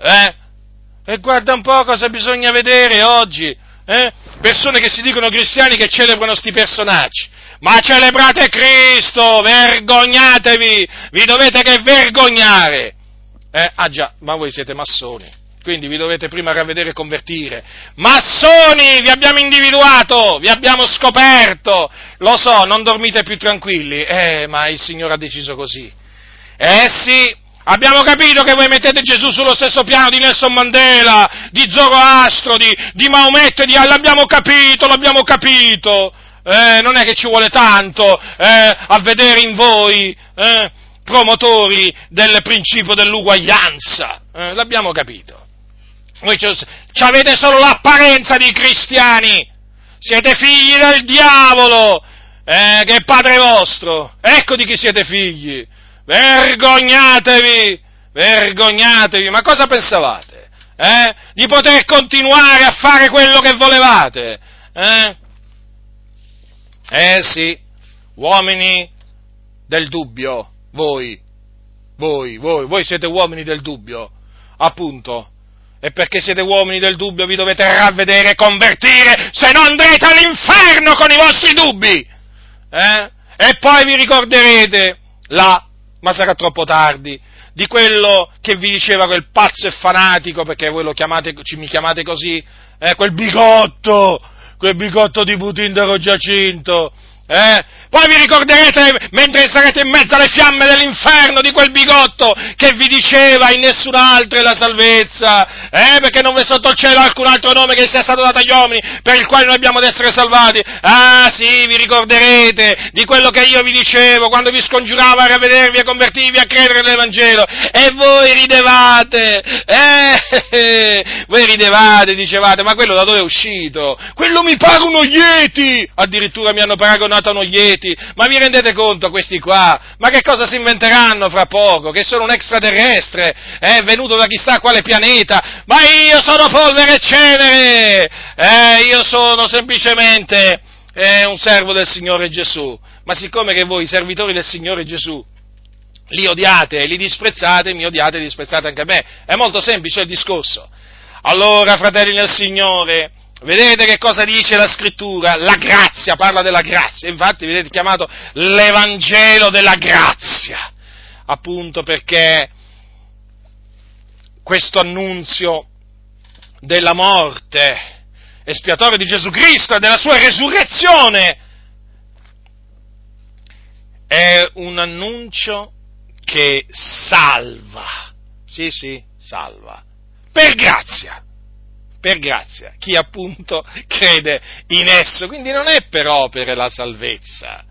Eh? E guarda un po' cosa bisogna vedere oggi. Eh? Persone che si dicono cristiani che celebrano sti personaggi. ma celebrate Cristo, vergognatevi, vi dovete che vergognare. Eh, ah già, ma voi siete massoni, quindi vi dovete prima ravvedere e convertire. Massoni, vi abbiamo individuato, vi abbiamo scoperto, lo so, non dormite più tranquilli, eh, ma il Signore ha deciso così. Eh sì, Abbiamo capito che voi mettete Gesù sullo stesso piano di Nelson Mandela, di Zoroastro, di, di Maometto di Allah. L'abbiamo capito, l'abbiamo capito. Eh, non è che ci vuole tanto eh, a vedere in voi eh, promotori del principio dell'uguaglianza. Eh, l'abbiamo capito. Voi avete solo l'apparenza di cristiani. Siete figli del diavolo, eh, che è padre vostro. Ecco di chi siete figli Vergognatevi! Vergognatevi! Ma cosa pensavate? Eh? Di poter continuare a fare quello che volevate? Eh? Eh sì, uomini del dubbio, voi, voi, voi, voi siete uomini del dubbio, appunto. E perché siete uomini del dubbio vi dovete ravvedere e convertire, se no andrete all'inferno con i vostri dubbi. Eh? E poi vi ricorderete la ma sarà troppo tardi, di quello che vi diceva quel pazzo e fanatico, perché voi chiamate, mi chiamate così, eh, quel bigotto, quel bigotto di Putindaro Giacinto, eh? Poi vi ricorderete, mentre sarete in mezzo alle fiamme dell'inferno, di quel bigotto che vi diceva in nessun altro è la salvezza, eh? perché non vi è sotto il cielo alcun altro nome che sia stato dato agli uomini per il quale noi abbiamo ad essere salvati. Ah sì, vi ricorderete di quello che io vi dicevo quando vi scongiuravo a ravvedervi, a convertirvi, a credere nell'Evangelo. E voi ridevate, eh? Voi ridevate, dicevate, ma quello da dove è uscito? Quello mi pare uno Yeti! Addirittura mi hanno paragonato Natano Ieti, ma vi rendete conto questi qua? Ma che cosa si inventeranno fra poco? Che sono un extraterrestre, eh, venuto da chissà quale pianeta, ma io sono polvere e cenere, eh, io sono semplicemente eh, un servo del Signore Gesù, ma siccome che voi, servitori del Signore Gesù, li odiate e li disprezzate, mi odiate e disprezzate anche me, è molto semplice il discorso. Allora, fratelli nel Signore, Vedete che cosa dice la scrittura? La grazia, parla della grazia, infatti vedete chiamato l'Evangelo della grazia, appunto perché questo annunzio della morte espiatoria di Gesù Cristo e della sua resurrezione è un annuncio che salva, sì sì, salva, per grazia per grazia, chi appunto crede in esso. Quindi non è per opere la salvezza,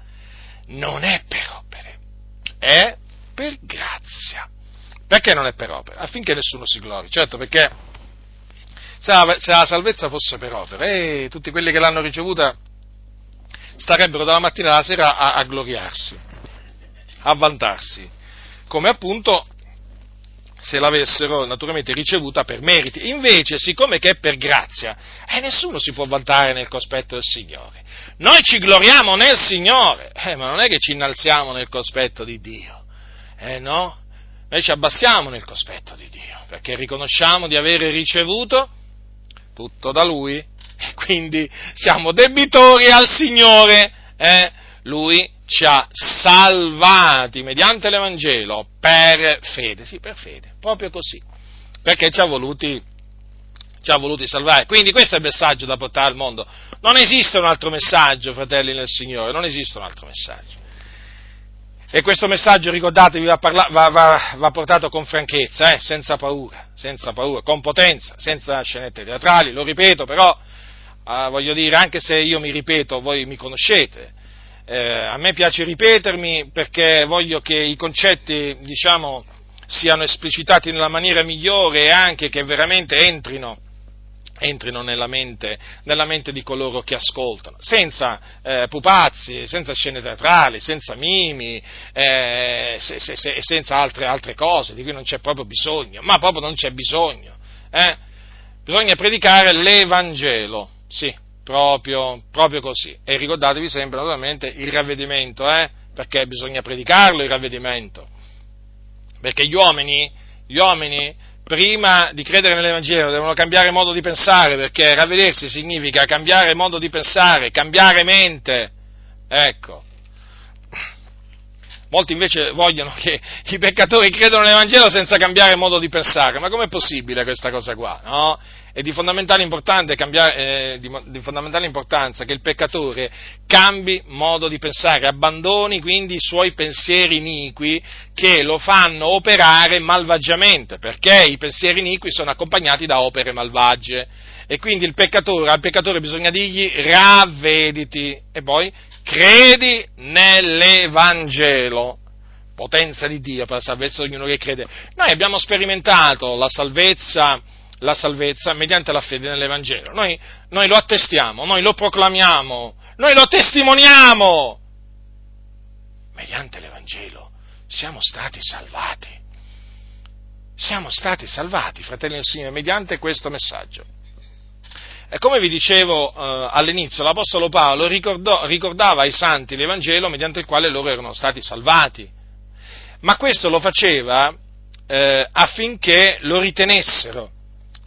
non è per opere, è per grazia. Perché non è per opere? Affinché nessuno si glori, certo perché se la, salvezza fosse per opere, eh, tutti quelli che l'hanno ricevuta starebbero dalla mattina alla sera a, a gloriarsi, a vantarsi, come appunto se l'avessero naturalmente ricevuta per meriti. Invece, siccome che è per grazia, eh, nessuno si può vantare nel cospetto del Signore. Noi ci gloriamo nel Signore, eh, ma non è che ci innalziamo nel cospetto di Dio, eh no? Noi ci abbassiamo nel cospetto di Dio, perché riconosciamo di avere ricevuto tutto da Lui e quindi siamo debitori al Signore. Eh? Lui ci ha salvati mediante l'Evangelo per fede, sì, per fede, proprio così, perché ci ha voluti, ci ha voluti salvare. Quindi questo è il messaggio da portare al mondo. Non esiste un altro messaggio, fratelli nel Signore, non esiste un altro messaggio. E questo messaggio, ricordatevi, va, parla- va, va, va portato con franchezza, eh, senza paura, senza paura, con potenza, senza scenette teatrali, lo ripeto, però, eh, voglio dire, anche se io mi ripeto, voi mi conoscete, eh, a me piace ripetermi perché voglio che i concetti, diciamo, siano esplicitati nella maniera migliore e anche che veramente entrino, entrino nella, mente, nella mente, di coloro che ascoltano, senza eh, pupazzi, senza scene teatrali, senza mimi, eh, se, se, se, senza altre, altre, cose di cui non c'è proprio bisogno, ma proprio non c'è bisogno. Eh? Bisogna predicare l'Evangelo, sì, proprio, proprio così. E ricordatevi sempre, naturalmente, il ravvedimento, eh? perché bisogna predicarlo il ravvedimento. Perché gli uomini, gli uomini, prima di credere nell'Evangelo, devono cambiare modo di pensare, perché ravvedersi significa cambiare modo di pensare, cambiare mente, Ecco. Molti invece vogliono che i peccatori credano nell'Evangelo senza cambiare modo di pensare. Ma com'è possibile questa cosa qua? No? È di fondamentale, eh, di, di fondamentale, importanza che il peccatore cambi modo di pensare, abbandoni quindi i suoi pensieri iniqui che lo fanno operare malvagiamente, perché i pensieri iniqui sono accompagnati da opere malvagie. E quindi il peccatore, al peccatore bisogna dirgli ravvediti e poi credi nell'Evangelo, potenza di Dio per la salvezza di ognuno che crede. Noi abbiamo sperimentato la salvezza, la salvezza mediante la fede nell'Evangelo, noi, noi lo attestiamo, noi lo proclamiamo, noi lo testimoniamo. Mediante l'Evangelo siamo stati salvati. Siamo stati salvati, fratelli del Signore, mediante questo messaggio. E come vi dicevo eh, all'inizio, l'Apostolo Paolo ricordò, ricordava ai santi l'Evangelo mediante il quale loro erano stati salvati, ma questo lo faceva eh, affinché lo ritenessero,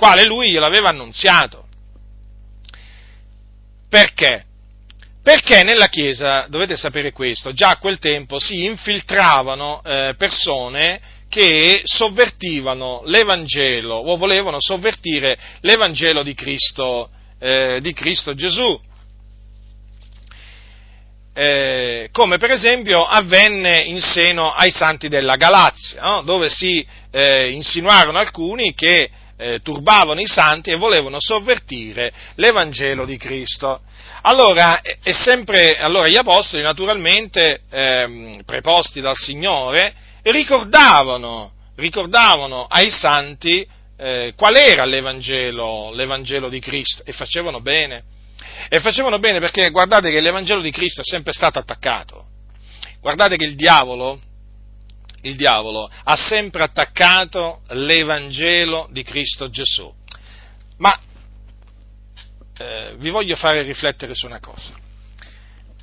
quale lui gliel'aveva annunziato. Perché? Perché nella Chiesa, dovete sapere questo, già a quel tempo si infiltravano eh, persone che sovvertivano l'Evangelo o volevano sovvertire l'Evangelo di Cristo, eh, di Cristo Gesù. Eh, come per esempio avvenne in seno ai santi della Galazia, no? dove si eh, insinuarono alcuni che eh, turbavano i santi e volevano sovvertire l'Evangelo di Cristo. Allora, sempre, allora gli apostoli naturalmente ehm, preposti dal Signore ricordavano, ricordavano ai santi eh, qual era l'Evangelo, l'Evangelo di Cristo e facevano bene. E facevano bene perché guardate che l'Evangelo di Cristo è sempre stato attaccato. Guardate che il diavolo, il diavolo ha sempre attaccato l'Evangelo di Cristo Gesù. Ma eh, vi voglio fare riflettere su una cosa.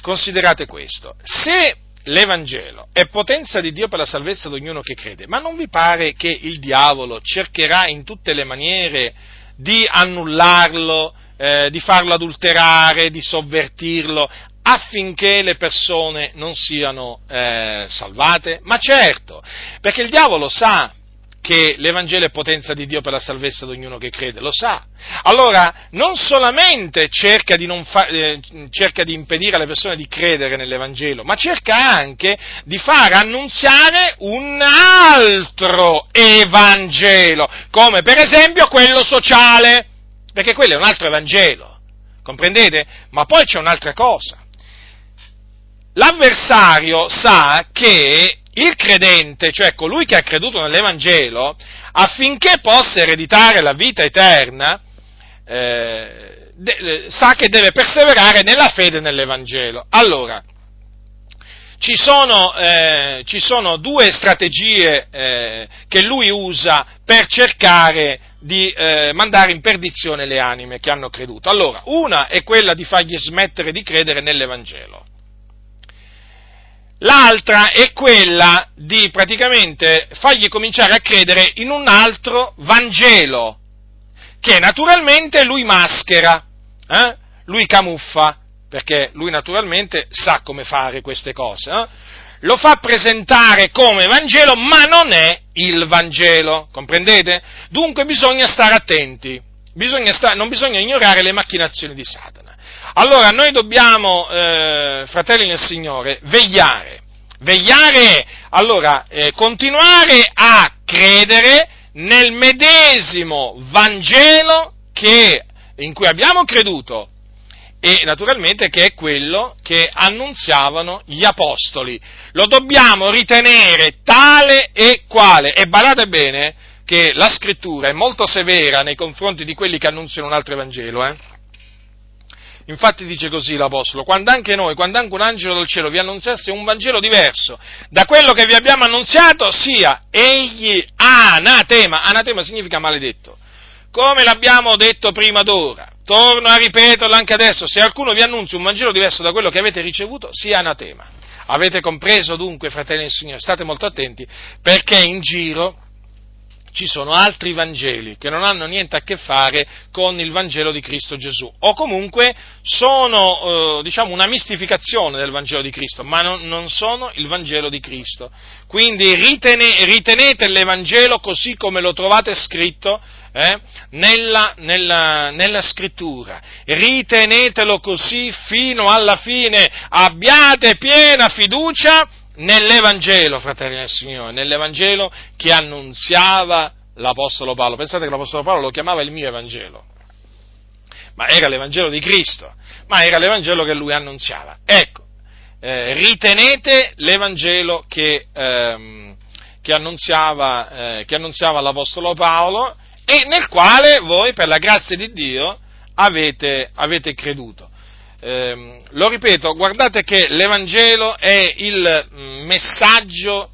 Considerate questo. Se l'Evangelo è potenza di Dio per la salvezza di ognuno che crede, ma non vi pare che il diavolo cercherà in tutte le maniere di annullarlo, eh, di farlo adulterare, di sovvertirlo, affinché le persone non siano eh, salvate? Ma certo, perché il diavolo sa che l'Evangelo è potenza di Dio per la salvezza di ognuno che crede, lo sa. Allora, non solamente cerca di, fa, eh, cerca di, impedire alle persone di credere nell'Evangelo, ma cerca anche di far annunziare un altro Evangelo, come per esempio quello sociale, perché quello è un altro Evangelo, comprendete? Ma poi c'è un'altra cosa. L'avversario sa che il credente, cioè colui che ha creduto nell'Evangelo, affinché possa ereditare la vita eterna, eh, de, sa che deve perseverare nella fede nell'Evangelo. Allora, ci sono, eh, ci sono due strategie eh, che lui usa per cercare di eh, mandare in perdizione le anime che hanno creduto. Allora, una è quella di fargli smettere di credere nell'Evangelo l'altra è quella di praticamente fargli cominciare a credere in un altro Vangelo, che naturalmente lui maschera, eh? lui camuffa, perché lui naturalmente sa come fare queste cose. Eh? Lo fa presentare come Vangelo, ma non è il Vangelo, comprendete? Dunque bisogna stare attenti, bisogna sta- non bisogna ignorare le macchinazioni di Satana. Allora noi dobbiamo, eh, fratelli nel Signore, vegliare, vegliare, allora eh, continuare a credere nel medesimo Vangelo che, in cui abbiamo creduto e naturalmente che è quello che annunziavano gli apostoli. Lo dobbiamo ritenere tale e quale. E badate bene che la scrittura è molto severa nei confronti di quelli che annunziano un altro Evangelo. Eh? Infatti dice così l'Apostolo, quando anche noi, quando anche un angelo del cielo vi annunziasse un Vangelo diverso da quello che vi abbiamo annunziato, sia egli anatema. Anatema significa maledetto. Come l'abbiamo detto prima d'ora, torno a ripeterlo anche adesso, se qualcuno vi annunzia un Vangelo diverso da quello che avete ricevuto, sia anatema. Avete compreso dunque, fratelli del Signore? State molto attenti, perché in giro ci sono altri Vangeli che non hanno niente a che fare con il Vangelo di Cristo Gesù, o comunque sono, eh, diciamo, una mistificazione del Vangelo di Cristo, ma non, non sono il Vangelo di Cristo. Quindi ritene, ritenete l'Evangelo così come lo trovate scritto eh, nella, nella, nella, scrittura. Ritenetelo così fino alla fine. Abbiate piena fiducia nell'Evangelo, fratelli del Signore, nell'Evangelo che annunziava l'Apostolo Paolo. Pensate che l'Apostolo Paolo lo chiamava il mio Evangelo, ma era l'Evangelo di Cristo, ma era l'Evangelo che lui annunziava. Ecco, eh, ritenete l'Evangelo che, ehm, che, annunziava, eh, che annunziava l'Apostolo Paolo e nel quale voi, per la grazia di Dio, avete, avete creduto eh, lo ripeto, guardate che l'Evangelo è il mm, messaggio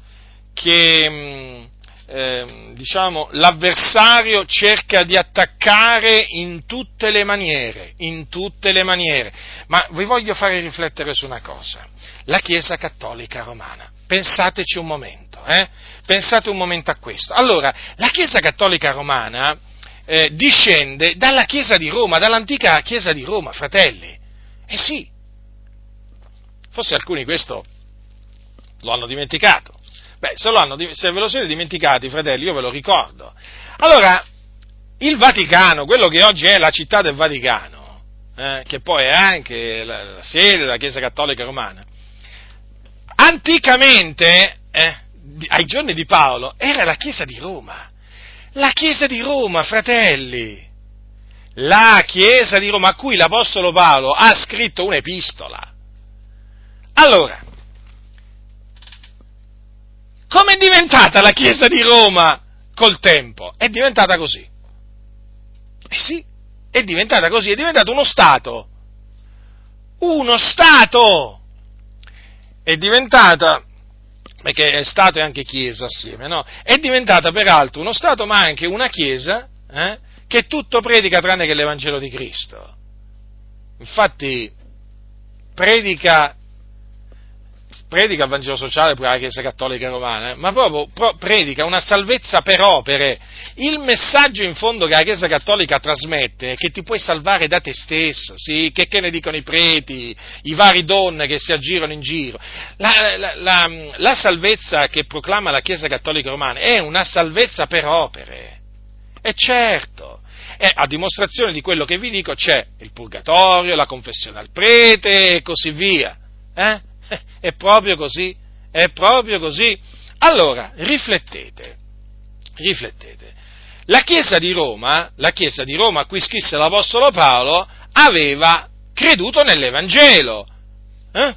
che eh, diciamo, l'avversario cerca di attaccare in tutte le maniere, in tutte le maniere. Ma vi voglio fare riflettere su una cosa. La Chiesa Cattolica Romana, pensateci un momento, eh? pensate un momento a questo. Allora, la Chiesa Cattolica Romana eh, discende dalla Chiesa di Roma, dall'antica Chiesa di Roma, fratelli. Eh sì, forse alcuni questo lo hanno dimenticato. Beh, se, hanno, se, ve lo siete dimenticati, fratelli, io ve lo ricordo. Allora, il Vaticano, quello che oggi è la città del Vaticano, eh, che poi è anche la, la, sede della Chiesa Cattolica Romana, anticamente, eh, ai giorni di Paolo, era la Chiesa di Roma. La Chiesa di Roma, fratelli la Chiesa di Roma a cui l'Apostolo Paolo ha scritto un'epistola. Allora, come è diventata la Chiesa di Roma col tempo? È diventata così. Eh sì, è diventata così, è diventato uno Stato. Uno Stato! È diventata, perché è Stato e anche Chiesa assieme, no? È diventata peraltro uno Stato ma anche una Chiesa, eh? Che tutto predica tranne che l'Evangelo di Cristo. Infatti, predica, predica il Vangelo sociale pure la Chiesa Cattolica Romana, eh, ma proprio pro, predica una salvezza per opere. Il messaggio in fondo che la Chiesa Cattolica trasmette è che ti puoi salvare da te stesso, sì? che, che ne dicono i preti, i vari donne che si aggirano in giro. La, la, la, la salvezza che proclama la Chiesa Cattolica Romana è una salvezza per opere. E certo, e a dimostrazione di quello che vi dico c'è il purgatorio, la confessione al prete e così via. Eh? È proprio così, è proprio così. Allora, riflettete, riflettete. La Chiesa di Roma, la Chiesa di Roma a cui scrisse l'Apostolo Paolo, aveva creduto nell'Evangelo. Eh?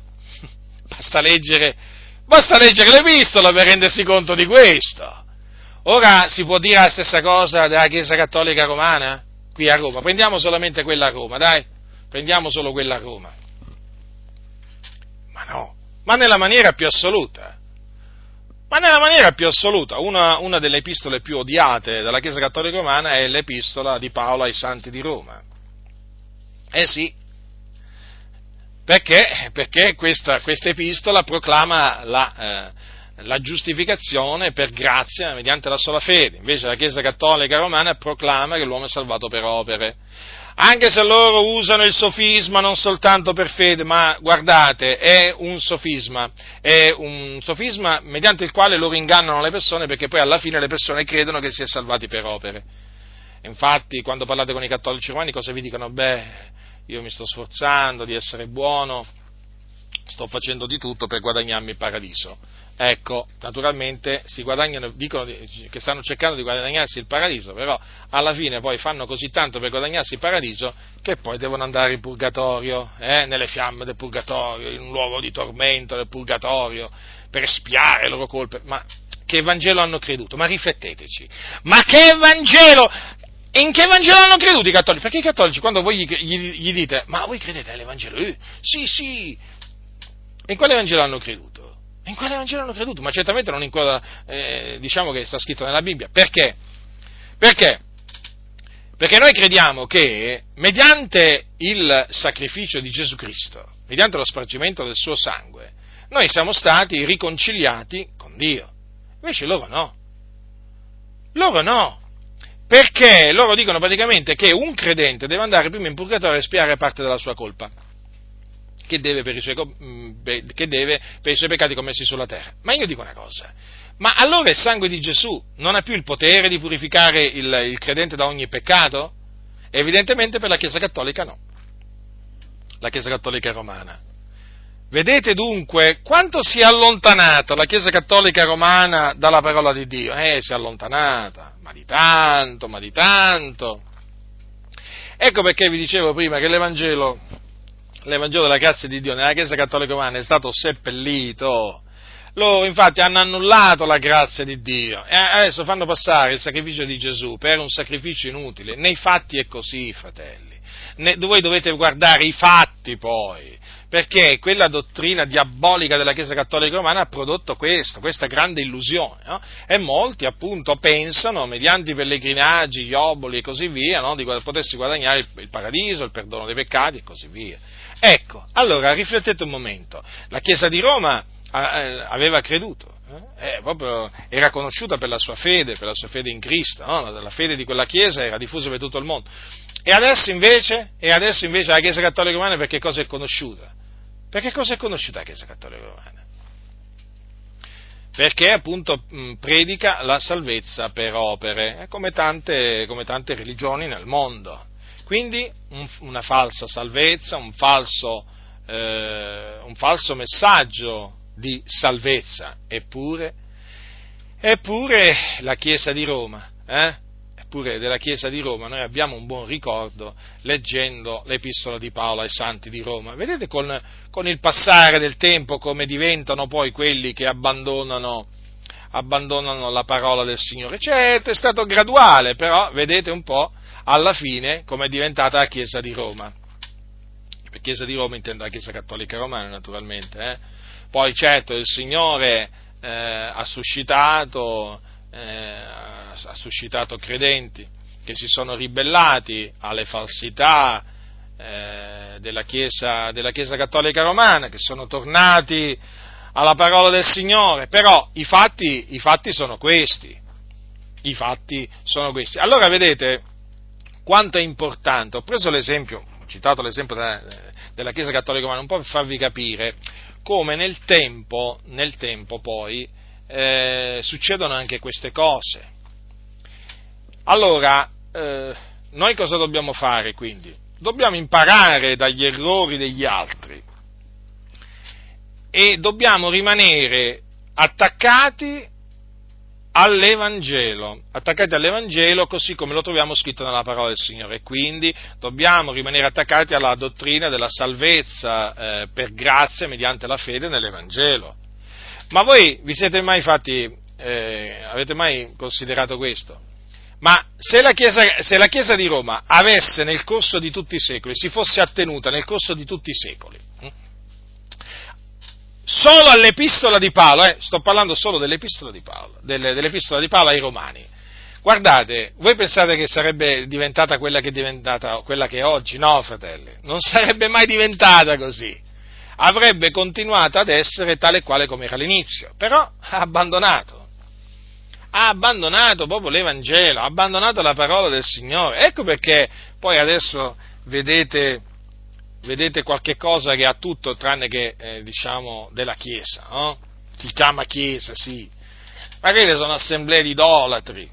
Basta leggere, basta leggere l'Epistola per rendersi conto di questo. Ora si può dire la stessa cosa della Chiesa Cattolica Romana? Qui a Roma. Prendiamo solamente quella a Roma, dai. Prendiamo solo quella a Roma. Ma no, ma nella maniera più assoluta. Ma nella maniera più assoluta, una, una delle epistole più odiate dalla Chiesa Cattolica Romana è l'epistola di Paolo ai Santi di Roma. Eh sì, perché? Perché questa, epistola proclama la, eh, la giustificazione per grazia mediante la sola fede, invece la Chiesa Cattolica Romana proclama che l'uomo è salvato per opere. Anche se loro usano il sofisma non soltanto per fede, ma guardate, è un sofisma, è un sofisma mediante il quale loro ingannano le persone perché poi alla fine le persone credono che si è salvati per opere. Infatti, quando parlate con i cattolici romani, cosa vi dicono? Beh, io mi sto sforzando di essere buono, sto facendo di tutto per guadagnarmi il paradiso. Ecco, naturalmente si guadagnano, dicono che stanno cercando di guadagnarsi il paradiso, però alla fine poi fanno così tanto per guadagnarsi il paradiso che poi devono andare in purgatorio, eh, nelle fiamme del purgatorio, in un luogo di tormento del purgatorio, per espiare le loro colpe. Ma che Vangelo hanno creduto? Ma rifletteteci, ma che Vangelo? In che Vangelo hanno creduto i cattolici? Perché i cattolici, quando voi gli, gli, gli dite, ma voi credete nell'Evangelo? Eh, sì, sì. In quale Vangelo hanno creduto? In quale Vangelo hanno creduto? Ma certamente non in quello eh, diciamo che sta scritto nella Bibbia. Perché? Perché? Perché noi crediamo che mediante il sacrificio di Gesù Cristo, mediante lo spargimento del suo sangue, noi siamo stati riconciliati con Dio. Invece loro no. Loro no. Perché loro dicono praticamente che un credente deve andare prima in purgatorio a espiare parte della sua colpa, che deve, per i suoi, mm, per i suoi peccati commessi sulla terra. Ma io dico una cosa, ma allora il sangue di Gesù non ha più il potere di purificare il, il credente da ogni peccato? Evidentemente per la Chiesa Cattolica no. La Chiesa Cattolica Romana. Vedete dunque quanto si è allontanata la Chiesa Cattolica Romana dalla parola di Dio? Eh, si è allontanata, ma di tanto, ma di tanto. Ecco perché vi dicevo prima che l'Evangelo, l'Evangelo della grazia di Dio nella Chiesa Cattolica Romana è stato seppellito. Loro infatti hanno annullato la grazia di Dio e adesso fanno passare il sacrificio di Gesù per un sacrificio inutile. Nei fatti è così, fratelli. Ne, voi dovete guardare i fatti poi perché quella dottrina diabolica della Chiesa Cattolica Romana ha prodotto questo, questa grande illusione, no? e molti appunto pensano, mediante i pellegrinaggi, gli oboli e così via, no? di potersi guadagnare il, il paradiso, il perdono dei peccati e così via. Ecco, allora riflettete un momento, la Chiesa di Roma aveva creduto, eh? eh? era conosciuta per la sua fede, per la sua fede in Cristo, no? la fede di quella Chiesa era diffusa per tutto il mondo. E adesso invece, e adesso invece la Chiesa Cattolica Romana per cosa è conosciuta? Perché cosa è conosciuta la Chiesa Cattolica Romana? Perché appunto predica la salvezza per opere, eh, come tante, come tante religioni nel mondo. Quindi un, una falsa salvezza, un falso, eh, un falso messaggio di salvezza, eppure, eppure la Chiesa di Roma, eh, pure della Chiesa di Roma, noi abbiamo un buon ricordo leggendo l'Epistola di Paolo ai Santi di Roma. Vedete con, con il passare del tempo come diventano poi quelli che abbandonano, abbandonano la parola del Signore. Certo, è stato graduale, però vedete un po' alla fine come è diventata la Chiesa di Roma. Per Chiesa di Roma intendo la Chiesa Cattolica Romana, naturalmente. Eh? Poi certo il Signore eh, ha suscitato eh, ha suscitato credenti che si sono ribellati alle falsità eh, della, Chiesa, della Chiesa Cattolica Romana, che sono tornati alla parola del Signore, però i fatti, i fatti sono questi. I fatti sono questi. Allora vedete quanto è importante. Ho preso l'esempio, ho citato l'esempio della, della Chiesa Cattolica Romana, un po' per farvi capire come nel tempo, nel tempo poi eh, succedono anche queste cose. Allora, eh, noi cosa dobbiamo fare quindi? Dobbiamo imparare dagli errori degli altri e dobbiamo rimanere attaccati all'Evangelo, attaccati all'Evangelo così come lo troviamo scritto nella parola del Signore. Quindi dobbiamo rimanere attaccati alla dottrina della salvezza eh, per grazia mediante la fede nell'Evangelo. Ma voi vi siete mai fatti, eh, avete mai considerato questo? Ma se la, Chiesa, se la, Chiesa, di Roma avesse nel corso di tutti i secoli, si fosse attenuta nel corso di tutti i secoli, hm, solo all'epistola di Paolo, eh, sto parlando solo dell'epistola di Paolo, delle, dell'epistola di Paolo ai Romani, guardate, voi pensate che sarebbe diventata quella che è diventata, quella che è oggi? No, fratelli, non sarebbe mai diventata così avrebbe continuato ad essere tale e quale come era all'inizio, però ha abbandonato. Ha abbandonato proprio l'Evangelo, ha abbandonato la parola del Signore. Ecco perché poi adesso vedete, vedete qualche cosa che ha tutto tranne che, eh, diciamo, della Chiesa, no? Si chiama Chiesa, sì. Ma quelle sono assemblee di idolatri.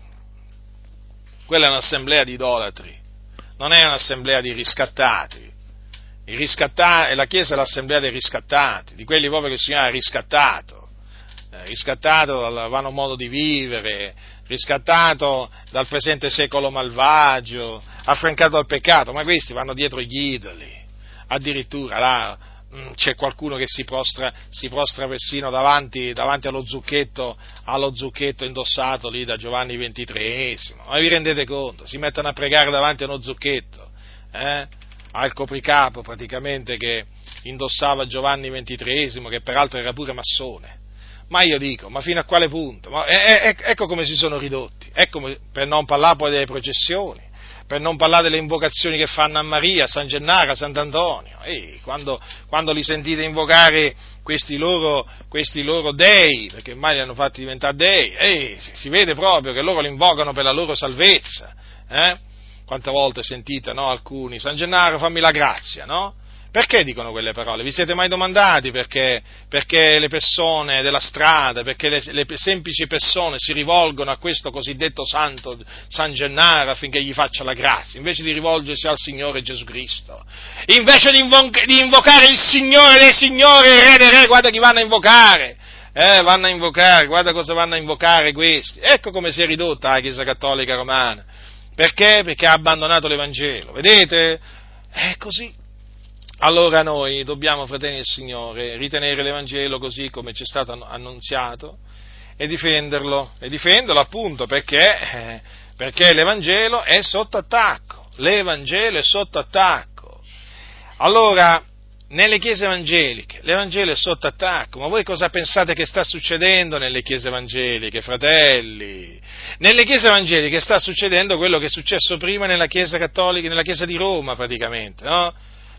Quella è un'assemblea di idolatri, non è un'assemblea di riscattati la Chiesa è l'assemblea dei riscattati, di quelli proprio che il Signore ha riscattato, eh, riscattato dal vano modo di vivere, riscattato dal presente secolo malvagio, affrancato dal peccato, ma questi vanno dietro gli idoli, addirittura là mm, c'è qualcuno che si prostra, si prostra persino davanti, davanti allo, zucchetto, allo, zucchetto, indossato lì da Giovanni XXIII, ma vi rendete conto? Si mettono a pregare davanti a uno zucchetto, eh? al copricapo praticamente che indossava Giovanni XXIII, che peraltro era pure massone. Ma io dico, ma fino a quale punto? Ma, eh, eh, ecco come si sono ridotti, ecco, per non parlare poi delle processioni. Per non parlare delle invocazioni che fanno a Maria, a San Gennaro, a Sant'Antonio. Ehi, quando, quando, li sentite invocare questi loro, questi loro, dei, perché ormai li hanno fatti diventare dei, ehi, si, si, vede proprio che loro li invocano per la loro salvezza. Eh? Quante volte sentite, no, alcuni, San Gennaro fammi la grazia, no? Perché dicono quelle parole? Vi siete mai domandati perché, perché le persone della strada, perché le, le, semplici persone si rivolgono a questo cosiddetto santo San Gennaro affinché gli faccia la grazia, invece di rivolgersi al Signore Gesù Cristo? Invece di, invo- di invocare il Signore dei Signori, il Re dei Re, guarda chi vanno a invocare! Eh, vanno a invocare, guarda cosa vanno a invocare questi. Ecco come si è ridotta la Chiesa Cattolica Romana. Perché? Perché ha abbandonato l'Evangelo. Vedete? È così. Allora noi dobbiamo, fratelli del Signore, ritenere l'Evangelo così come ci è stato annunziato e difenderlo, e difenderlo appunto perché, eh, perché l'Evangelo è sotto attacco, l'Evangelo è sotto attacco. Allora, nelle chiese evangeliche, l'Evangelo è sotto attacco, ma voi cosa pensate che sta succedendo nelle chiese evangeliche, fratelli? Nelle chiese evangeliche sta succedendo quello che è successo prima nella chiesa cattolica, nella chiesa di Roma praticamente, no?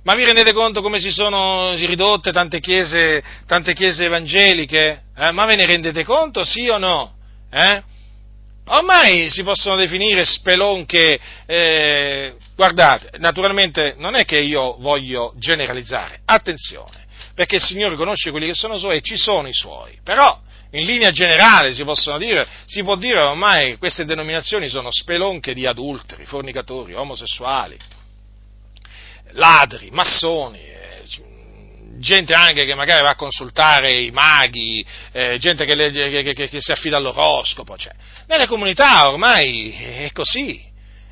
Ma vi rendete conto come si sono ridotte tante chiese, tante chiese evangeliche? Eh? Ma ve ne rendete conto, sì o no? Eh? Ormai si possono definire spelonche, eh, guardate, naturalmente non è che io voglio generalizzare, attenzione, perché il Signore conosce quelli che sono suoi e ci sono i suoi, però in linea generale si, dire, si può dire ormai che queste denominazioni sono spelonche di adulteri, fornicatori, omosessuali, ladri, massoni, eh, gente anche che magari va a consultare i maghi, eh, gente che, le, che, che, che, si affida all'oroscopo. Cioè. Nelle comunità ormai è così,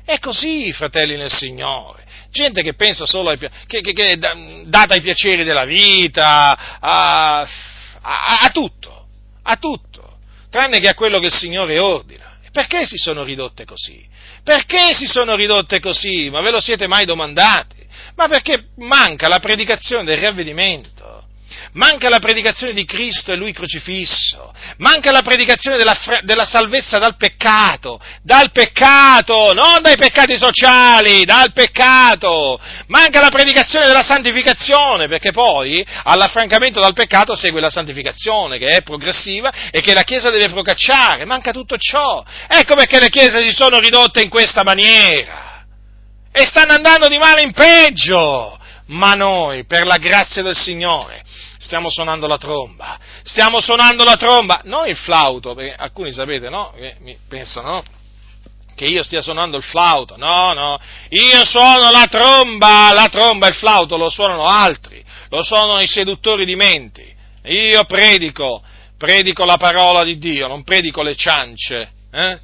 è così, fratelli nel Signore. Gente che pensa solo ai, che, data ai piaceri della vita, a, a, a tutto, a tutto, tranne che a quello che il Signore ordina. Perché si sono ridotte così? Perché si sono ridotte così? Ma ve lo siete mai domandati? ma perché manca la predicazione del ravvedimento manca la predicazione di Cristo e Lui crocifisso, manca la predicazione della, della, salvezza dal peccato, dal peccato, non dai peccati sociali, dal peccato, manca la predicazione della santificazione, perché poi all'affrancamento dal peccato segue la santificazione, che è progressiva e che la Chiesa deve procacciare, manca tutto ciò. Ecco perché le Chiese si sono ridotte in questa maniera. E stanno andando di male in peggio. Ma noi, per la grazia del Signore, stiamo suonando la tromba, stiamo suonando la tromba, non il flauto, perché alcuni sapete, no? Mi pensano, no? Che io stia suonando il flauto, no, no, io suono la tromba, la tromba e il flauto lo suonano altri, lo suonano i seduttori di menti. Io predico, predico la parola di Dio, non predico le ciance. Eh?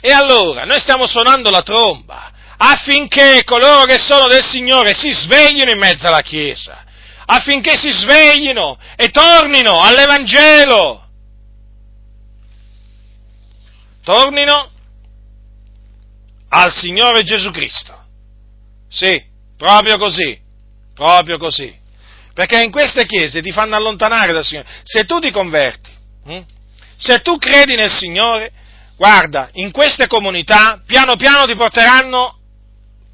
E allora, noi stiamo suonando la tromba, affinché coloro che sono del Signore si sveglino in mezzo alla Chiesa, affinché si sveglino e tornino all'Evangelo. Tornino al Signore Gesù Cristo. Sì, proprio così, proprio così. Perché in queste chiese ti fanno allontanare dal Signore. Se tu ti converti, hm? se tu credi nel Signore, guarda, in queste comunità piano piano ti porteranno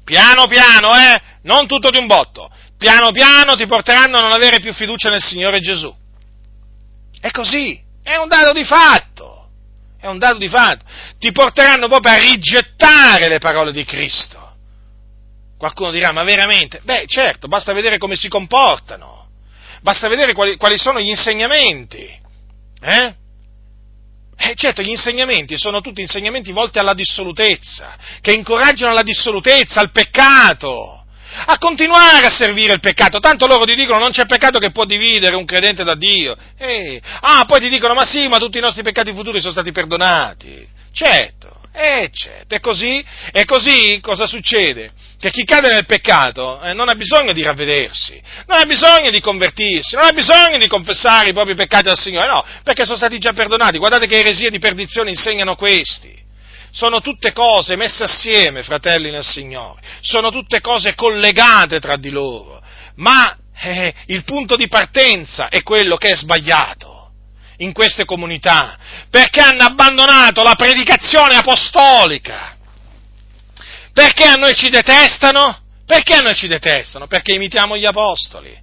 piano piano, eh, non tutto di un botto, piano piano ti porteranno a non avere più fiducia nel Signore Gesù. È così, è un dato di fatto, è un dato di fatto. Ti porteranno proprio a rigettare le parole di Cristo. Qualcuno dirà, ma veramente? Beh, certo, basta vedere come si comportano, basta vedere quali, quali sono gli insegnamenti. Eh? Eh, certo, gli insegnamenti sono tutti insegnamenti volti alla dissolutezza, che incoraggiano alla dissolutezza, al peccato, a continuare a servire il peccato. Tanto loro ti dicono non c'è peccato che può dividere un credente da Dio. Eh, ah, poi ti dicono ma sì, ma tutti i nostri peccati futuri sono stati perdonati. Certo, eh, certo, è così, è così cosa succede? Che chi cade nel peccato eh, non ha bisogno di ravvedersi, non ha bisogno di convertirsi, non ha bisogno di confessare i propri peccati al Signore, no, perché sono stati già perdonati. Guardate che eresie di perdizione insegnano questi. Sono tutte cose messe assieme, fratelli nel Signore, sono tutte cose collegate tra di loro, ma eh, il punto di partenza è quello che è sbagliato in queste comunità, perché hanno abbandonato la predicazione apostolica. Perché a noi ci detestano? Perché a noi ci detestano? Perché imitiamo gli apostoli.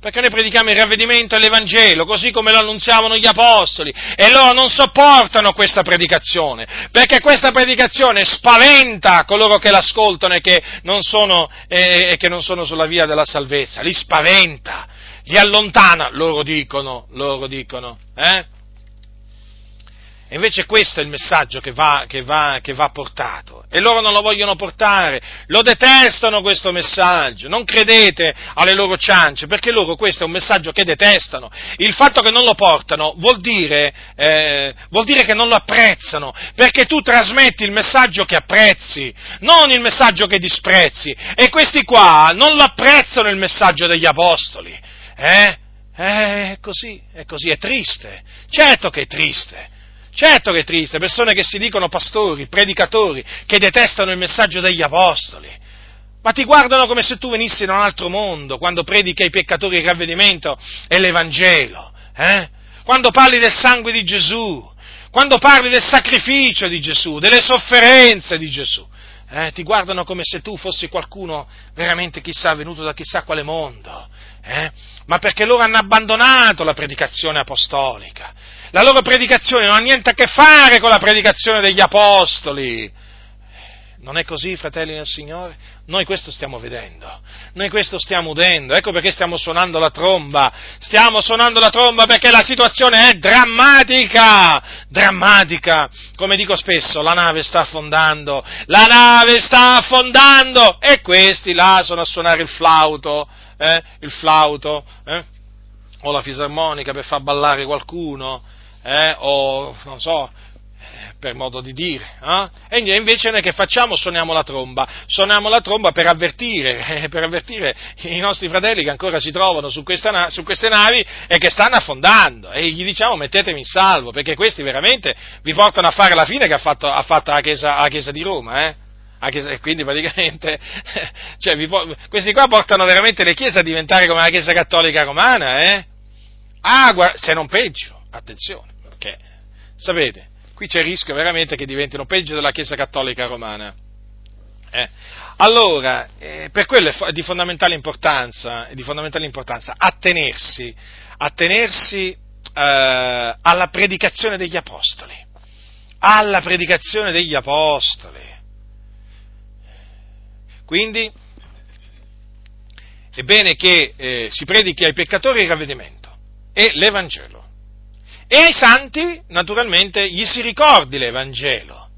Perché noi predichiamo il ravvedimento e l'Evangelo, così come lo annunziavano gli apostoli, e loro non sopportano questa predicazione, perché questa predicazione spaventa coloro che l'ascoltano e che non sono, eh, che non sono sulla via della salvezza, li spaventa, li allontana, loro dicono, loro dicono, eh? E invece questo è il messaggio che va, che, va, che va, portato. E loro non lo vogliono portare, lo detestano questo messaggio. Non credete alle loro ciance, perché loro questo è un messaggio che detestano. Il fatto che non lo portano vuol dire, eh, vuol dire che non lo apprezzano, perché tu trasmetti il messaggio che apprezzi, non il messaggio che disprezzi. E questi qua non lo apprezzano il messaggio degli apostoli. Eh? Eh, è così, è così, è triste. Certo che è triste. Certo che è triste, persone che si dicono pastori, predicatori, che detestano il messaggio degli apostoli, ma ti guardano come se tu venissi da un altro mondo quando predichi ai peccatori il ravvedimento e l'Evangelo, eh? quando parli del sangue di Gesù, quando parli del sacrificio di Gesù, delle sofferenze di Gesù. Eh? ti guardano come se tu fossi qualcuno veramente chissà venuto da chissà quale mondo, eh? ma perché loro hanno abbandonato la predicazione apostolica, la loro predicazione non ha niente a che fare con la predicazione degli apostoli. Non è così, fratelli del Signore? Noi questo stiamo vedendo, noi questo stiamo udendo, ecco perché stiamo suonando la tromba, stiamo suonando la tromba perché la situazione è drammatica, drammatica, come dico spesso, la nave sta affondando, la nave sta affondando. E questi là sono a suonare il flauto, eh, il flauto, eh, o la fisarmonica per far ballare qualcuno, eh, o non so, eh, per modo di dire, eh? e invece noi che facciamo? Suoniamo la tromba, suoniamo la tromba per avvertire, per avvertire i nostri fratelli che ancora si trovano su, questa, su, queste navi e che stanno affondando, e gli diciamo mettetemi in salvo, perché questi veramente vi portano a fare la fine che ha fatto, ha fatto la, chiesa, la, chiesa, di Roma, eh? E quindi praticamente, cioè, vi, questi qua portano veramente le chiese a diventare come la Chiesa Cattolica Romana, eh? Ah, se non peggio, attenzione. Sapete, qui c'è il rischio veramente che diventino peggio della Chiesa Cattolica Romana. Eh. Allora, eh, per quello è di fondamentale importanza, di fondamentale importanza attenersi, attenersi eh, alla predicazione degli Apostoli, alla predicazione degli Apostoli. Quindi è bene che eh, si predichi ai peccatori il ravvedimento e l'Evangelo e ai santi, naturalmente, gli si ricordi l'Evangelo,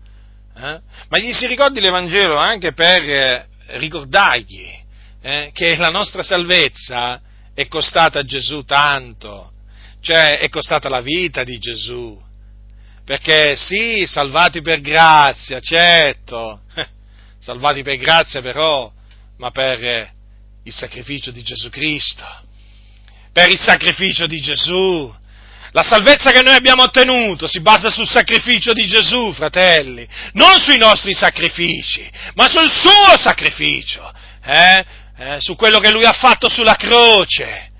eh? ma gli si ricordi l'Evangelo anche per eh, ricordargli eh, che la nostra salvezza è costata a Gesù tanto, cioè è costata la vita di Gesù, perché sì, salvati per grazia, certo, salvati per grazia però, ma per eh, il sacrificio di Gesù Cristo, per il sacrificio di Gesù, la salvezza che noi abbiamo ottenuto si basa sul sacrificio di Gesù, fratelli, non sui nostri sacrifici, ma sul suo sacrificio, eh? Eh, su quello che lui ha fatto sulla croce.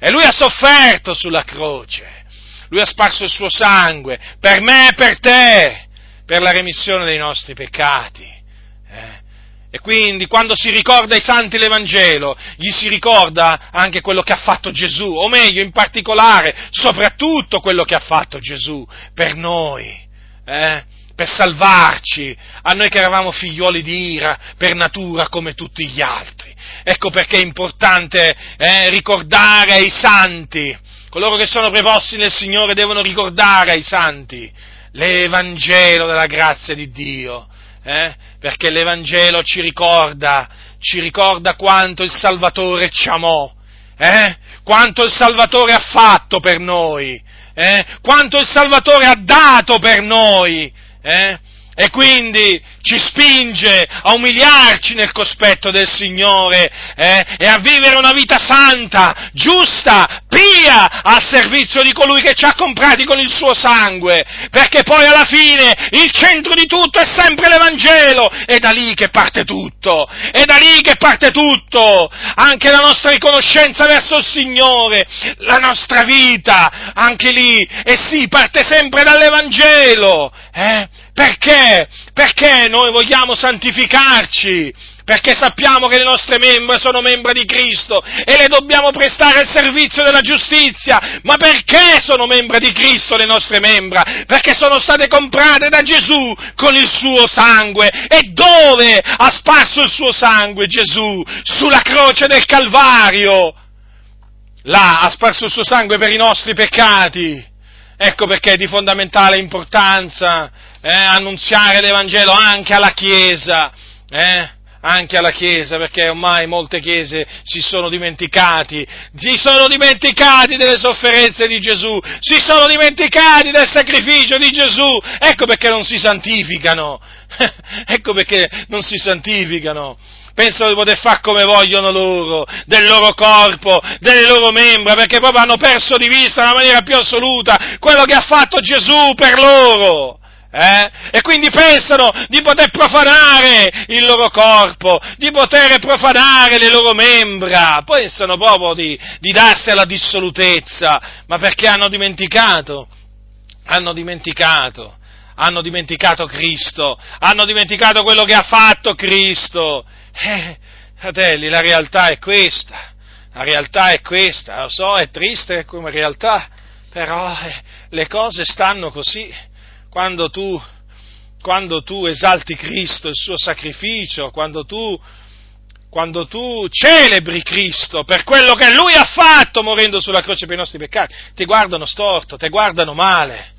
E lui ha sofferto sulla croce, lui ha sparso il suo sangue per me e per te, per la remissione dei nostri peccati. E quindi quando si ricorda ai santi l'Evangelo, gli si ricorda anche quello che ha fatto Gesù, o meglio, in particolare, soprattutto quello che ha fatto Gesù per noi, eh? per salvarci, a noi che eravamo figlioli di ira per natura come tutti gli altri. Ecco perché è importante eh, ricordare ai santi, coloro che sono preposti nel Signore devono ricordare ai santi l'Evangelo della grazia di Dio eh? perché l'Evangelo ci ricorda, ci ricorda quanto il Salvatore ci amò, eh? quanto il Salvatore ha fatto per noi, eh? quanto il Salvatore ha dato per noi. Eh? E quindi ci spinge a umiliarci nel cospetto del Signore eh, e a vivere una vita santa, giusta, pia al servizio di colui che ci ha comprati con il suo sangue, perché poi alla fine il centro di tutto è sempre l'Evangelo, è da lì che parte tutto, è da lì che parte tutto, anche la nostra riconoscenza verso il Signore, la nostra vita, anche lì, e sì, parte sempre dall'Evangelo, eh? Perché? Perché noi vogliamo santificarci? Perché sappiamo che le nostre membra sono membra di Cristo e le dobbiamo prestare al servizio della giustizia. Ma perché sono membra di Cristo le nostre membra? Perché sono state comprate da Gesù con il suo sangue. E dove ha sparso il suo sangue Gesù? Sulla croce del Calvario. Là ha sparso il suo sangue per i nostri peccati. Ecco perché è di fondamentale importanza eh, annunziare l'Evangelo anche alla Chiesa, eh, anche alla Chiesa, perché ormai molte Chiese si sono dimenticati, si sono dimenticati delle sofferenze di Gesù, si sono dimenticati del sacrificio di Gesù, ecco perché non si santificano, ecco perché non si santificano. Pensano di poter fare come vogliono loro, del loro corpo, delle loro membra, perché proprio hanno perso di vista nella maniera più assoluta quello che ha fatto Gesù per loro. Eh? E quindi pensano di poter profanare il loro corpo, di poter profanare le loro membra, pensano proprio di, di darsi alla dissolutezza, ma perché hanno dimenticato, hanno dimenticato, hanno dimenticato Cristo, hanno dimenticato quello che ha fatto Cristo, eh, fratelli, la realtà è questa, la realtà è questa, lo so, è triste come realtà, però eh, le cose stanno così. Quando tu, quando tu esalti Cristo, il suo sacrificio, quando tu, quando tu celebri Cristo per quello che Lui ha fatto morendo sulla croce per i nostri peccati, ti guardano storto, ti guardano male.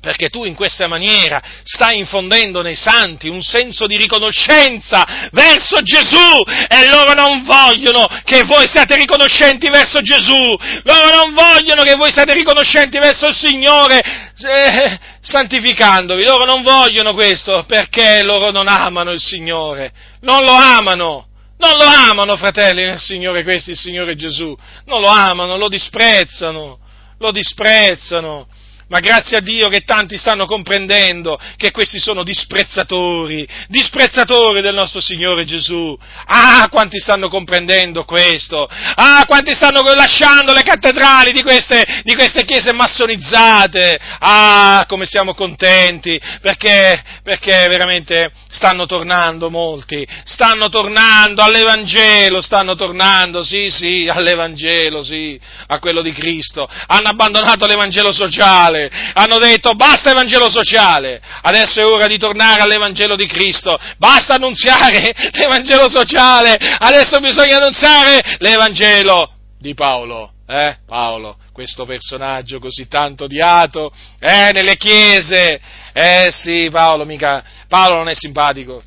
Perché tu in questa maniera stai infondendo nei santi un senso di riconoscenza verso Gesù e loro non vogliono che voi siate riconoscenti verso Gesù, loro non vogliono che voi siate riconoscenti verso il Signore. Eh, santificandovi, loro non vogliono questo perché loro non amano il Signore, non lo amano. Non lo amano, fratelli nel Signore, questi, il Signore Gesù. Non lo amano, lo disprezzano, lo disprezzano ma grazie a Dio che tanti stanno comprendendo che questi sono disprezzatori, disprezzatori del nostro Signore Gesù. Ah, quanti stanno comprendendo questo? Ah, quanti stanno lasciando le cattedrali di queste, di queste chiese massonizzate? Ah, come siamo contenti, perché, perché veramente stanno tornando molti, stanno tornando all'Evangelo, stanno tornando, sì, sì, all'Evangelo, sì, a quello di Cristo. Hanno abbandonato l'Evangelo sociale sociale, hanno detto basta Evangelo sociale, adesso è ora di tornare all'Evangelo di Cristo, basta annunziare l'Evangelo sociale, adesso bisogna annunziare l'Evangelo di Paolo. Eh, Paolo, questo personaggio così tanto odiato, eh, nelle chiese, eh sì, Paolo, mica, Paolo non è simpatico,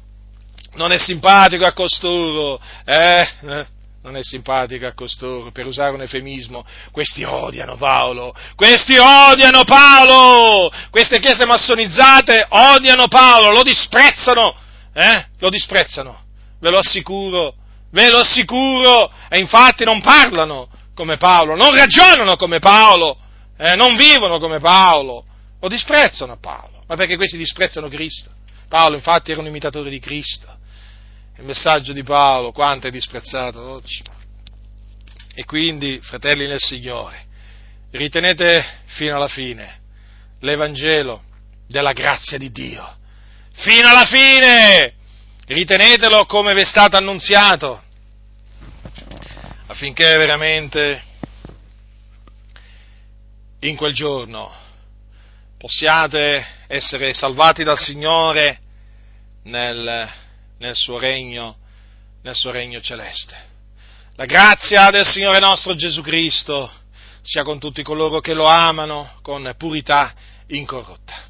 non è simpatico a costoro, eh, eh non è simpatica a costoro, per usare un eufemismo, questi odiano Paolo, questi odiano Paolo, queste chiese massonizzate odiano Paolo, lo disprezzano, eh? Lo disprezzano, ve lo assicuro, ve lo assicuro, e infatti non parlano come Paolo, non ragionano come Paolo, eh? non vivono come Paolo, lo disprezzano Paolo, ma perché questi disprezzano Cristo. Paolo infatti era un imitatore di Cristo il messaggio di Paolo, quanto è disprezzato oggi. E quindi, fratelli nel Signore, ritenete fino alla fine l'Evangelo della grazia di Dio. Fino alla fine! Ritenetelo come vi è stato annunziato, affinché veramente in quel giorno possiate essere salvati dal Signore nel nel suo regno, nel suo regno celeste. La grazia del Signore nostro Gesù Cristo sia con tutti coloro che lo amano con purità incorrotta.